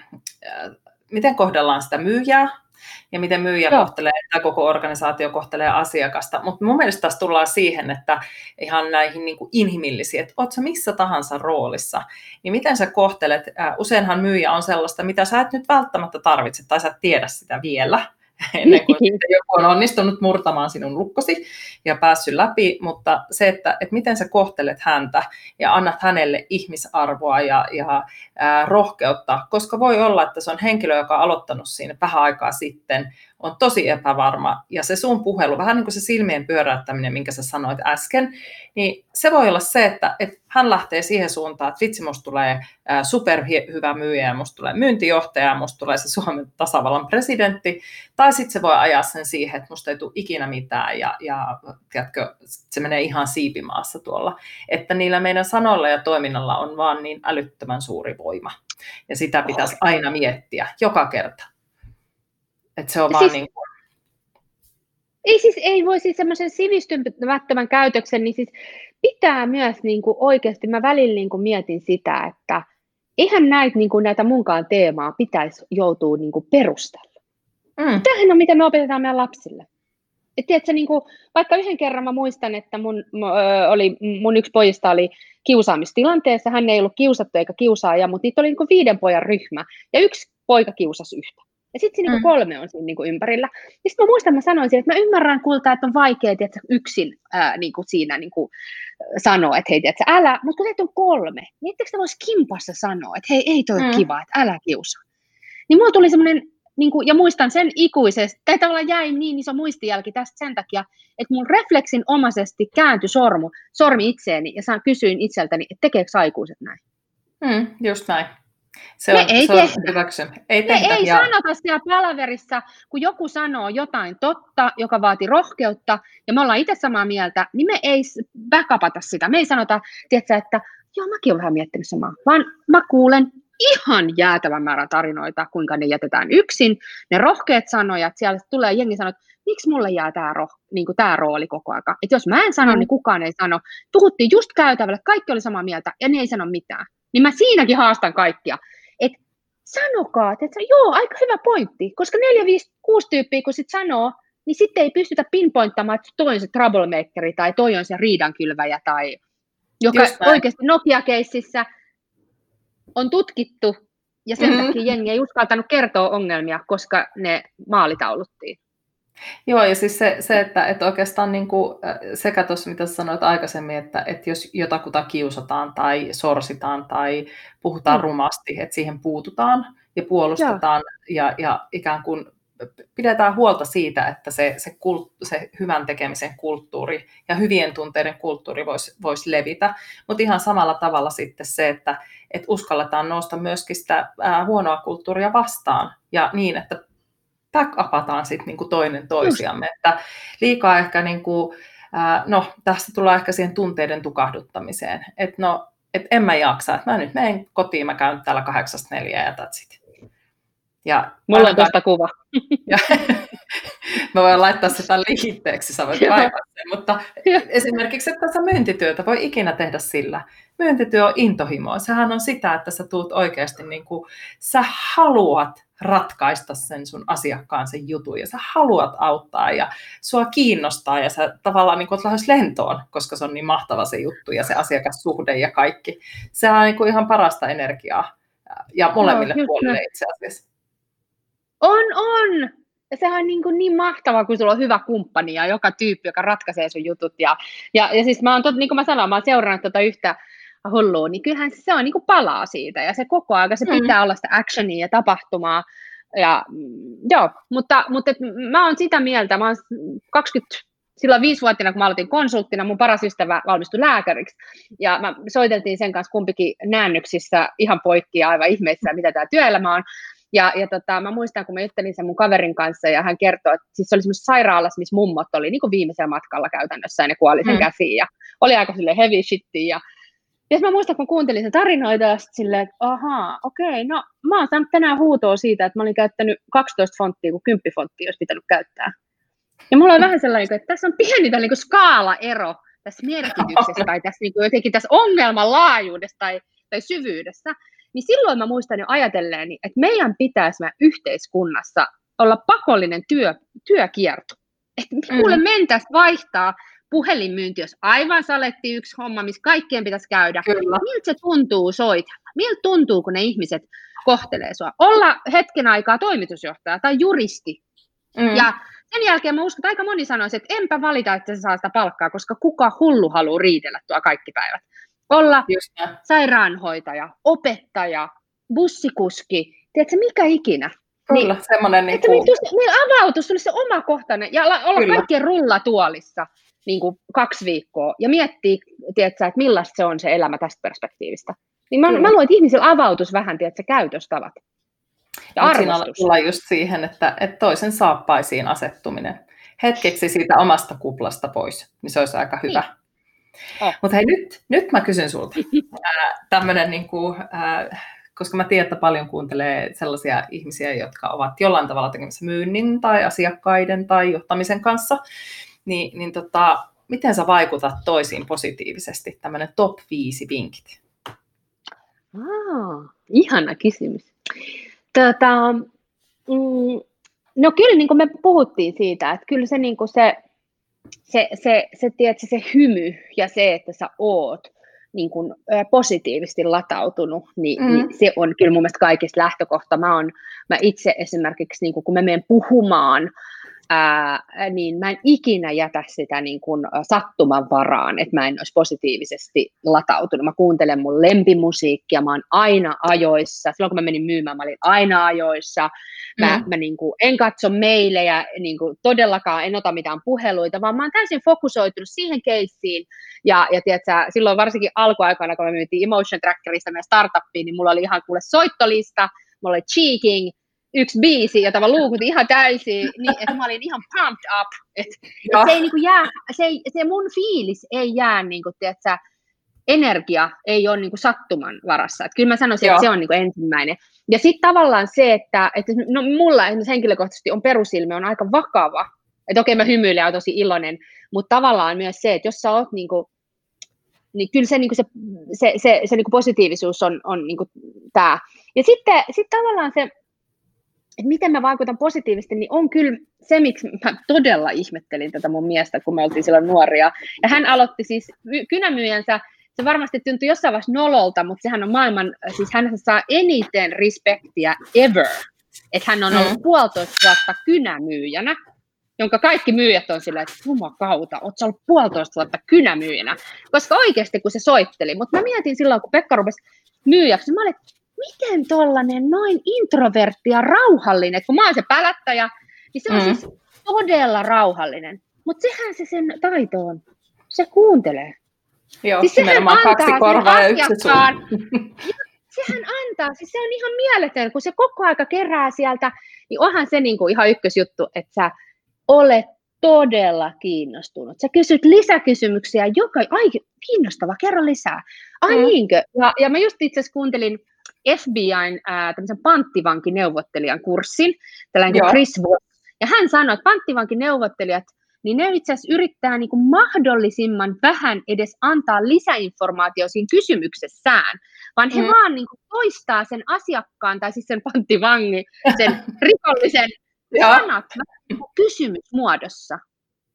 miten kohdellaan sitä myyjää ja miten myyjä Joo. kohtelee tai koko organisaatio kohtelee asiakasta. Mutta mun mielestä taas tullaan siihen, että ihan näihin niin kuin inhimillisiin, että oot sä missä tahansa roolissa, niin miten sä kohtelet, äh, useinhan myyjä on sellaista, mitä sä et nyt välttämättä tarvitse tai sä et tiedä sitä vielä, ennen kuin joku on onnistunut murtamaan sinun lukkosi ja päässyt läpi, mutta se, että, että miten sä kohtelet häntä ja annat hänelle ihmisarvoa ja, ja ää, rohkeutta, koska voi olla, että se on henkilö, joka on aloittanut siinä vähän aikaa sitten, on tosi epävarma ja se sun puhelu, vähän niin kuin se silmien pyöräyttäminen, minkä sä sanoit äsken, niin se voi olla se, että, että hän lähtee siihen suuntaan, että vitsi, musta tulee superhyvä myyjä ja musta tulee myyntijohtaja ja musta tulee se Suomen tasavallan presidentti, tai sitten se voi ajaa sen siihen, että musta ei tule ikinä mitään ja, ja tiedätkö, se menee ihan siipimaassa tuolla. Että niillä meidän sanoilla ja toiminnalla on vaan niin älyttömän suuri voima. Ja sitä pitäisi aina miettiä joka kerta. Että se on siis, vaan niin kuin... Ei siis, ei voi siis semmoisen sivistymättömän käytöksen, niin siis pitää myös niin kuin oikeasti, mä välillä niin kuin mietin sitä, että eihän näitä, niin kuin näitä munkaan teemaa pitäisi joutua niin kuin perustella. Mm. Tämähän on, mitä me opetetaan meidän lapsille. Et tiedätkö, niin kuin, vaikka yhden kerran mä muistan, että mun, ö, oli, mun yksi pojista oli kiusaamistilanteessa, hän ei ollut kiusattu eikä kiusaaja, mutta niitä oli niin kuin viiden pojan ryhmä, ja yksi poika kiusasi yhtä. Ja sitten se niinku mm. kolme on siinä niinku ympärillä. Ja sitten mä muistan, mä sanoin että mä ymmärrän kulta, että on vaikea että yksin ää, niinku siinä niinku, sanoa, että hei, tiedätkö, älä, mutta kun teitä on kolme, niin etteikö voisi kimpassa sanoa, että hei, ei toi mm. kiva, että älä kiusaa. Niin mulla tuli semmoinen, niin kuin, ja muistan sen ikuisesti, tai tavallaan jäi niin iso muistijälki tästä sen takia, että mun refleksin omaisesti kääntyi sormu, sormi itseeni, ja saan kysyin itseltäni, että tekeekö aikuiset näin? Mm, just näin. Se on, ei se on hyväksy. Ei, tehdä, ei ja... sanota siellä palaverissa, kun joku sanoo jotain totta, joka vaatii rohkeutta, ja me ollaan itse samaa mieltä, niin me ei backupata sitä. Me ei sanota, tiedätkö, että joo, mäkin olen vähän miettinyt samaa, vaan mä kuulen ihan jäätävän määrän tarinoita, kuinka ne jätetään yksin. Ne rohkeat sanojat, siellä tulee jengi sanoo, että miksi mulle jää tämä roh, niin rooli koko ajan. Että jos mä en sano, mm. niin kukaan ei sano. Puhuttiin just käytävällä, kaikki oli samaa mieltä, ja ne ei sano mitään. Niin mä siinäkin haastan kaikkia. Että sanokaa, että joo, aika hyvä pointti, koska neljä, viisi, kuusi tyyppiä, kun sit sanoo, niin sitten ei pystytä pinpointtamaan, että toi on se troublemakeri tai toi on se riidankylväjä tai joka oikeasti Nokia-keississä on tutkittu ja sen mm-hmm. takia jengi ei uskaltanut kertoa ongelmia, koska ne maalitauluttiin. Joo, ja siis se, se että, että oikeastaan niin kuin, sekä tuossa, mitä sanoit aikaisemmin, että, että jos jotakuta kiusataan tai sorsitaan tai puhutaan mm. rumasti, että siihen puututaan ja puolustetaan ja, ja ikään kuin pidetään huolta siitä, että se, se, kult, se hyvän tekemisen kulttuuri ja hyvien tunteiden kulttuuri voisi vois levitä, mutta ihan samalla tavalla sitten se, että et uskalletaan nousta myöskin sitä ää, huonoa kulttuuria vastaan ja niin, että backupataan sitten niinku toinen toisiamme. Just. Että liikaa ehkä, niinku, ää, no tästä tulee ehkä siihen tunteiden tukahduttamiseen, että no, et en mä jaksa, että mä nyt menen kotiin, mä käyn täällä kahdeksasta neljä ja that's it. Ja Mulla on tuosta kuva. Ja, mä voin laittaa sitä liitteeksi, sä voit sen, mutta esimerkiksi, että tässä myyntityötä voi ikinä tehdä sillä. Myyntityö on intohimoa. Sehän on sitä, että sä tuut oikeasti, niin kuin, sä haluat ratkaista sen sun asiakkaan sen jutun ja sä haluat auttaa ja sua kiinnostaa ja sä tavallaan niin kuin lähes lentoon, koska se on niin mahtava se juttu ja se asiakassuhde ja kaikki. Se on niin kuin ihan parasta energiaa ja molemmille no, puolille itse asiassa. On, on. Ja sehän on niin, kuin niin mahtavaa, kun sulla on hyvä kumppani ja joka tyyppi, joka ratkaisee sun jutut. Ja, ja, ja siis mä oon, tot, niin kuin mä sanoin, mä oon seurannut tota yhtä hullua, niin kyllähän se on niin kuin palaa siitä. Ja se koko ajan, se mm. pitää olla sitä actionia ja tapahtumaa. Ja, mm, joo, mutta, mutta et, mä oon sitä mieltä, mä oon 20, silloin viisivuotiaana, kun mä aloitin konsulttina, mun paras ystävä valmistui lääkäriksi. Ja mä soiteltiin sen kanssa kumpikin näännyksissä ihan poikki ja aivan ihmeissä, mitä tämä työelämä on. Ja, ja tota, mä muistan, kun mä juttelin sen mun kaverin kanssa, ja hän kertoi, että siis se oli semmoisessa sairaalassa, missä mummot oli niin kuin viimeisellä matkalla käytännössä, ja ne kuoli sen mm. käsiin, ja oli aika sille heavy shitti, ja ja mä muistan, kun kuuntelin sen tarinoita, ja sitten silleen, että ahaa, okei, okay, no mä oon saanut tänään huutoa siitä, että mä olin käyttänyt 12 fonttia, kun 10 fonttia olisi pitänyt käyttää. Ja mulla on vähän sellainen, että tässä on pieni niin skaalaero tässä merkityksessä tai tässä niin kuin jotenkin tässä ongelman laajuudessa tai, tai syvyydessä niin silloin mä muistan jo ajatelleeni, että meidän pitäisi me yhteiskunnassa olla pakollinen työ, työkierto. Että kuule mm. mentäisi vaihtaa puhelinmyynti, jos aivan saletti yksi homma, missä kaikkien pitäisi käydä. Kyllä. Miltä se tuntuu soitella? Miltä tuntuu, kun ne ihmiset kohtelee sua? Olla hetken aikaa toimitusjohtaja tai juristi. Mm. Ja sen jälkeen mä uskon, että aika moni sanoisi, että enpä valita, että se saa sitä palkkaa, koska kuka hullu haluaa riidellä tuo kaikki päivät olla sairaanhoitaja, opettaja, bussikuski, tiedätkö, mikä ikinä. Kyllä, niin, semmoinen niin kuin... Meillä avautus se omakohtainen, ja olla Kyllä. kaikkien rullatuolissa niin kuin kaksi viikkoa, ja miettiä, tiedätkö, että millaista se on se elämä tästä perspektiivistä. Niin mä, mä luulen, että ihmisillä avautus vähän, tiedätkö, käytöstavat. Ja Mut siinä tulla just siihen, että, että toisen saappaisiin asettuminen. Hetkeksi siitä omasta kuplasta pois, niin se olisi aika hyvä. Niin. Oh. Mutta hei, nyt, nyt mä kysyn sulta. Tämmöinen, niin kuin, äh, koska mä tiedän, että paljon kuuntelee sellaisia ihmisiä, jotka ovat jollain tavalla tekemässä myynnin tai asiakkaiden tai johtamisen kanssa, niin, niin tota, miten sä vaikutat toisiin positiivisesti? Tämmöinen top 5 vinkit. Ah, ihana kysymys. Tota, mm, no kyllä niin kuin me puhuttiin siitä, että kyllä se, niin kuin se se, se, se, tiedätkö, se hymy ja se, että sä oot niin kuin, positiivisesti latautunut, niin, mm. niin se on kyllä mun mielestä kaikista lähtökohta. Mä, on, mä itse esimerkiksi, niin kuin, kun mä menen puhumaan ää, niin mä en ikinä jätä sitä niin kuin sattuman varaan, että mä en olisi positiivisesti latautunut. Mä kuuntelen mun lempimusiikkia, mä oon aina ajoissa. Silloin kun mä menin myymään, mä olin aina ajoissa. Mä, mm. mä niin kuin, en katso meilejä, niin kuin, todellakaan en ota mitään puheluita, vaan mä oon täysin fokusoitunut siihen keissiin. Ja, ja tiedätkö, silloin varsinkin alkuaikana, kun me myytiin Emotion Trackerista meidän startuppiin, niin mulla oli ihan kuule soittolista, mulla oli cheeking, yksi biisi, jota mä luukutin ihan täysin, niin että mä olin ihan pumped up. Et, et se, ei niinku jää, se, ei, se mun fiilis ei jää, niinku, tiedätkö, energia ei ole niinku sattuman varassa. Et kyllä mä sanoisin, Joo. että se on niinku ensimmäinen. Ja sitten tavallaan se, että, että no, mulla henkilökohtaisesti on perusilme on aika vakava. Että okei, mä hymyilen ja olen tosi iloinen, mutta tavallaan myös se, että jos sä oot niinku, niin kyllä se, niinku se, se, se, se niinku positiivisuus on, on niinku tämä. Ja sitten sit tavallaan se, että miten mä vaikutan positiivisesti, niin on kyllä se, miksi mä todella ihmettelin tätä mun miestä, kun me oltiin silloin nuoria. Ja hän aloitti siis kynämyyjänsä, se varmasti tuntui jossain vaiheessa nololta, mutta sehän on maailman, siis hän saa eniten respektiä ever. Että hän on ollut mm. puolitoista vuotta kynämyyjänä, jonka kaikki myyjät on silleen, että jumakauta, oot sä ollut puolitoista vuotta kynämyyjänä. Koska oikeasti kun se soitteli, mutta mä mietin silloin, kun Pekka rupesi myyjäksi, mä olin, miten tollanen noin introvertti ja rauhallinen, kun mä oon se pälättäjä, niin se on mm. siis todella rauhallinen. Mutta sehän se sen taito on. Se kuuntelee. Joo, siis sehän antaa kaksi korvaa ja yksi sehän antaa, siis se on ihan mieletön, kun se koko aika kerää sieltä, niin onhan se niin kuin ihan ykkösjuttu, että sä olet todella kiinnostunut. Sä kysyt lisäkysymyksiä, joka, ai kiinnostava, kerro lisää. Ai mm. niinkö? Ja, ja mä just itse asiassa kuuntelin FBIn äh, tämmöisen panttivankineuvottelijan kurssin, tällainen kuin Chris Voss. Ja hän sanoi, että panttivankineuvottelijat, niin ne itse asiassa yrittää niin kuin mahdollisimman vähän edes antaa lisäinformaatio siinä kysymyksessään, vaan he mm. vaan niin kuin toistaa sen asiakkaan tai siis sen panttivangin, sen rikollisen sanat niin kysymysmuodossa.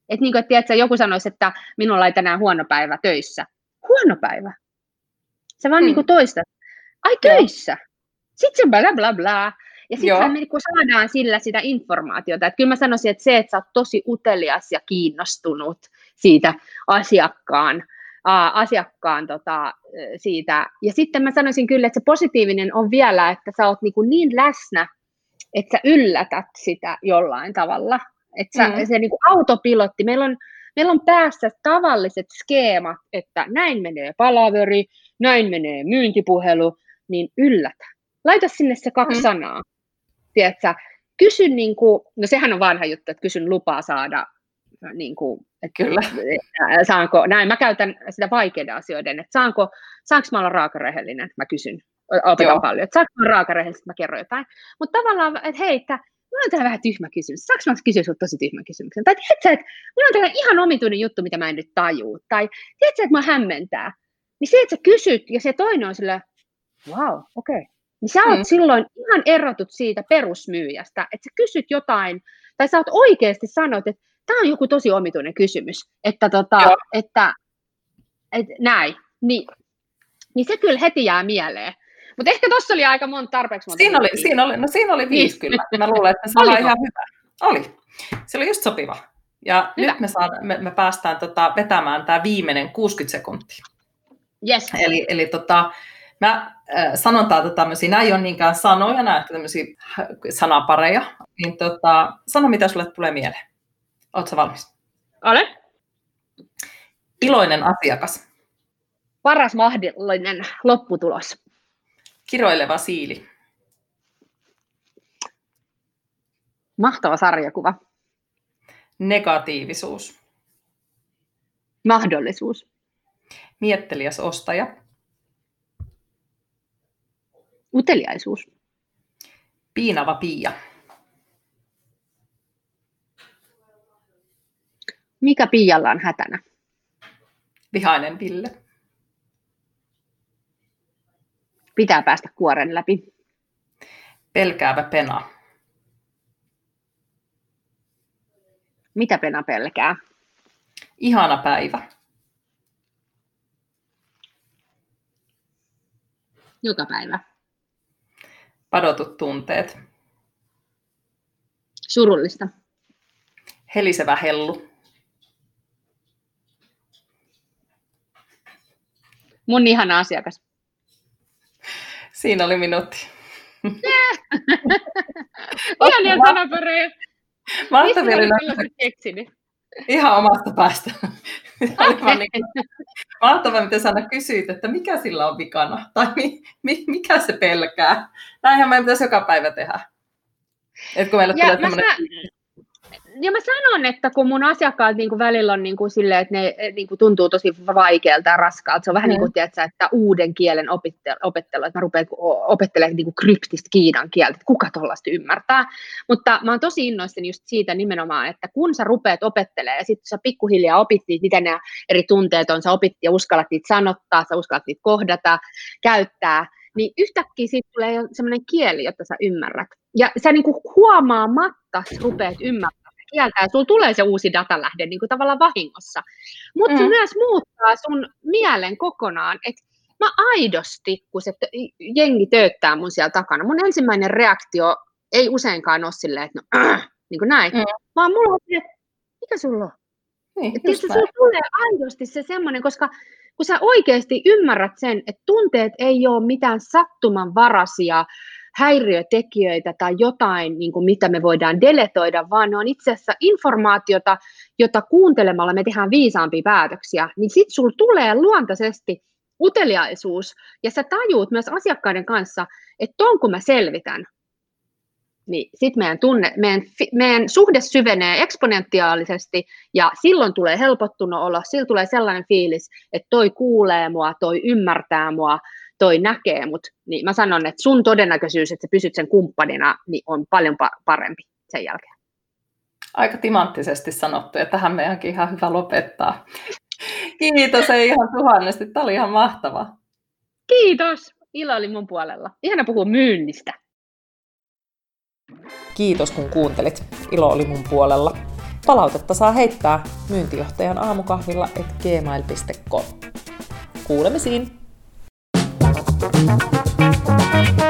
Että niin kuin, että tiedätkö, joku sanoisi, että minulla ei tänään huono päivä töissä. Huono päivä. Se vaan mm. niin kuin toistat ai töissä. Sitten se bla bla bla. Ja sitten me kun saadaan sillä sitä informaatiota. Että kyllä mä sanoisin, että se, että sä oot tosi utelias ja kiinnostunut siitä asiakkaan, ää, asiakkaan tota, siitä. Ja sitten mä sanoisin kyllä, että se positiivinen on vielä, että sä oot niin, niin läsnä, että sä yllätät sitä jollain tavalla. Että sä, mm. se niin kuin autopilotti, meillä on, meillä on päässä tavalliset skeemat, että näin menee palaveri, näin menee myyntipuhelu, niin yllätä. Laita sinne se kaksi mm. sanaa. Tiedätkö? Kysy, niin kuin, no sehän on vanha juttu, että kysyn lupaa saada, niin kuin, että, Kyllä. Saanko, näin mä käytän sitä vaikeiden asioiden, että saanko, saanko mä olla raakarehellinen, mä kysyn, opetan Joo. paljon, että saanko mä olla raakarehellinen, mä kerron jotain. Mutta tavallaan, että hei, että mulla on täällä vähän tyhmä kysymys. Saanko mä kysyä sinulta tosi tyhmä kysymyksen? Tai tiedätkö, että mulla on täällä ihan omituinen juttu, mitä mä en nyt tajuu. Tai tiedätkö, että mä hämmentää. Niin se, että sä kysyt ja se toinen on sillä, wow, okei. Okay. Niin sä oot mm. silloin ihan erotut siitä perusmyyjästä, että sä kysyt jotain, tai sä oot oikeasti sanot, että tämä on joku tosi omituinen kysymys, että, tota, että, että näin, niin, niin se kyllä heti jää mieleen. Mutta ehkä tuossa oli aika monta tarpeeksi monta. Siinä oli, siinä oli, no siinä oli viisi niin. kyllä. Mä luulen, että se oli ihan hyvä. Oli. Se oli just sopiva. Ja hyvä. nyt me, saadaan, me, me päästään tota, vetämään tämä viimeinen 60 sekuntia. Yes. Eli, eli tota, Mä äh, sanon täältä tämmöisiä, nämä ei ole niinkään sanoja, nämä tämmöisiä sanapareja, niin tota, sano mitä sulle tulee mieleen. Oletko valmis? Olen. Iloinen asiakas. Paras mahdollinen lopputulos. Kiroileva siili. Mahtava sarjakuva. Negatiivisuus. Mahdollisuus. Mietteliäs ostaja. Uteliaisuus. Piinava Pia. Mikä Pialla on hätänä? Vihainen Ville. Pitää päästä kuoren läpi. Pelkäävä Pena. Mitä Pena pelkää? Ihana päivä. Joka päivä. Padotut tunteet. Surullista. helisevä hellu. Mun ihana asiakas. Siinä oli minuutti. Ihania sanapareja. Mä ajattelin, että ihan omasta päästä. Okay. niin mahtavaa, miten Sanna kysyit, että mikä sillä on vikana, tai mi, mi, mikä se pelkää. Näinhän meidän pitäisi joka päivä tehdä. Et kun meille ja tulee tämmöinen ja mä sanon, että kun mun asiakkaat niin kuin välillä on niin kuin silleen, että ne eh, niin kuin tuntuu tosi vaikealta ja raskaalta, se on vähän mm. niin kuin, tiedätkö, että uuden kielen opettelu, että mä rupean opettelemaan niin kuin kryptistä kiinan kieltä, että kuka tuollaista ymmärtää. Mutta mä oon tosi innoissani just siitä nimenomaan, että kun sä rupeat opettelemaan ja sitten sä pikkuhiljaa opit niitä, mitä nämä eri tunteet on, sä opit ja uskallat niitä sanottaa, sä uskallat niitä kohdata, käyttää, niin yhtäkkiä siitä tulee semmoinen kieli, jotta sä ymmärrät. Ja sä niin kuin huomaamatta rupeat ymmärtämään kieltä ja sulla tulee se uusi datalähde niin kuin tavallaan vahingossa. Mutta mm. se myös muuttaa sun mielen kokonaan, että mä aidosti, kun se jengi tööttää mun siellä takana, mun ensimmäinen reaktio ei useinkaan ole silleen, että no, äh, niin kuin näin, mm. vaan mulla on että mikä sulla on? Niin, että sulla tulee aidosti se semmoinen, koska kun sä oikeasti ymmärrät sen, että tunteet ei ole mitään sattumanvaraisia, häiriötekijöitä tai jotain, niin kuin mitä me voidaan deletoida, vaan ne on itse asiassa informaatiota, jota kuuntelemalla me tehdään viisaampia päätöksiä, niin sitten sulla tulee luontaisesti uteliaisuus, ja sä tajuut myös asiakkaiden kanssa, että ton kun mä selvitän, niin sitten meidän, tunne, meidän, meidän suhde syvenee eksponentiaalisesti, ja silloin tulee helpottunut olo, silloin tulee sellainen fiilis, että toi kuulee mua, toi ymmärtää mua, toi näkee mut, niin mä sanon, että sun todennäköisyys, että sä pysyt sen kumppanina, niin on paljon parempi sen jälkeen. Aika timanttisesti sanottu, ja tähän meidänkin ihan hyvä lopettaa. Kiitos ei ihan tuhannesti, tämä oli ihan mahtava. Kiitos, ilo oli mun puolella. Ihana puhua myynnistä. Kiitos kun kuuntelit. Ilo oli mun puolella. Palautetta saa heittää myyntijohtajan aamukahvilla et gmail.com. Kuulemisiin! Thank you.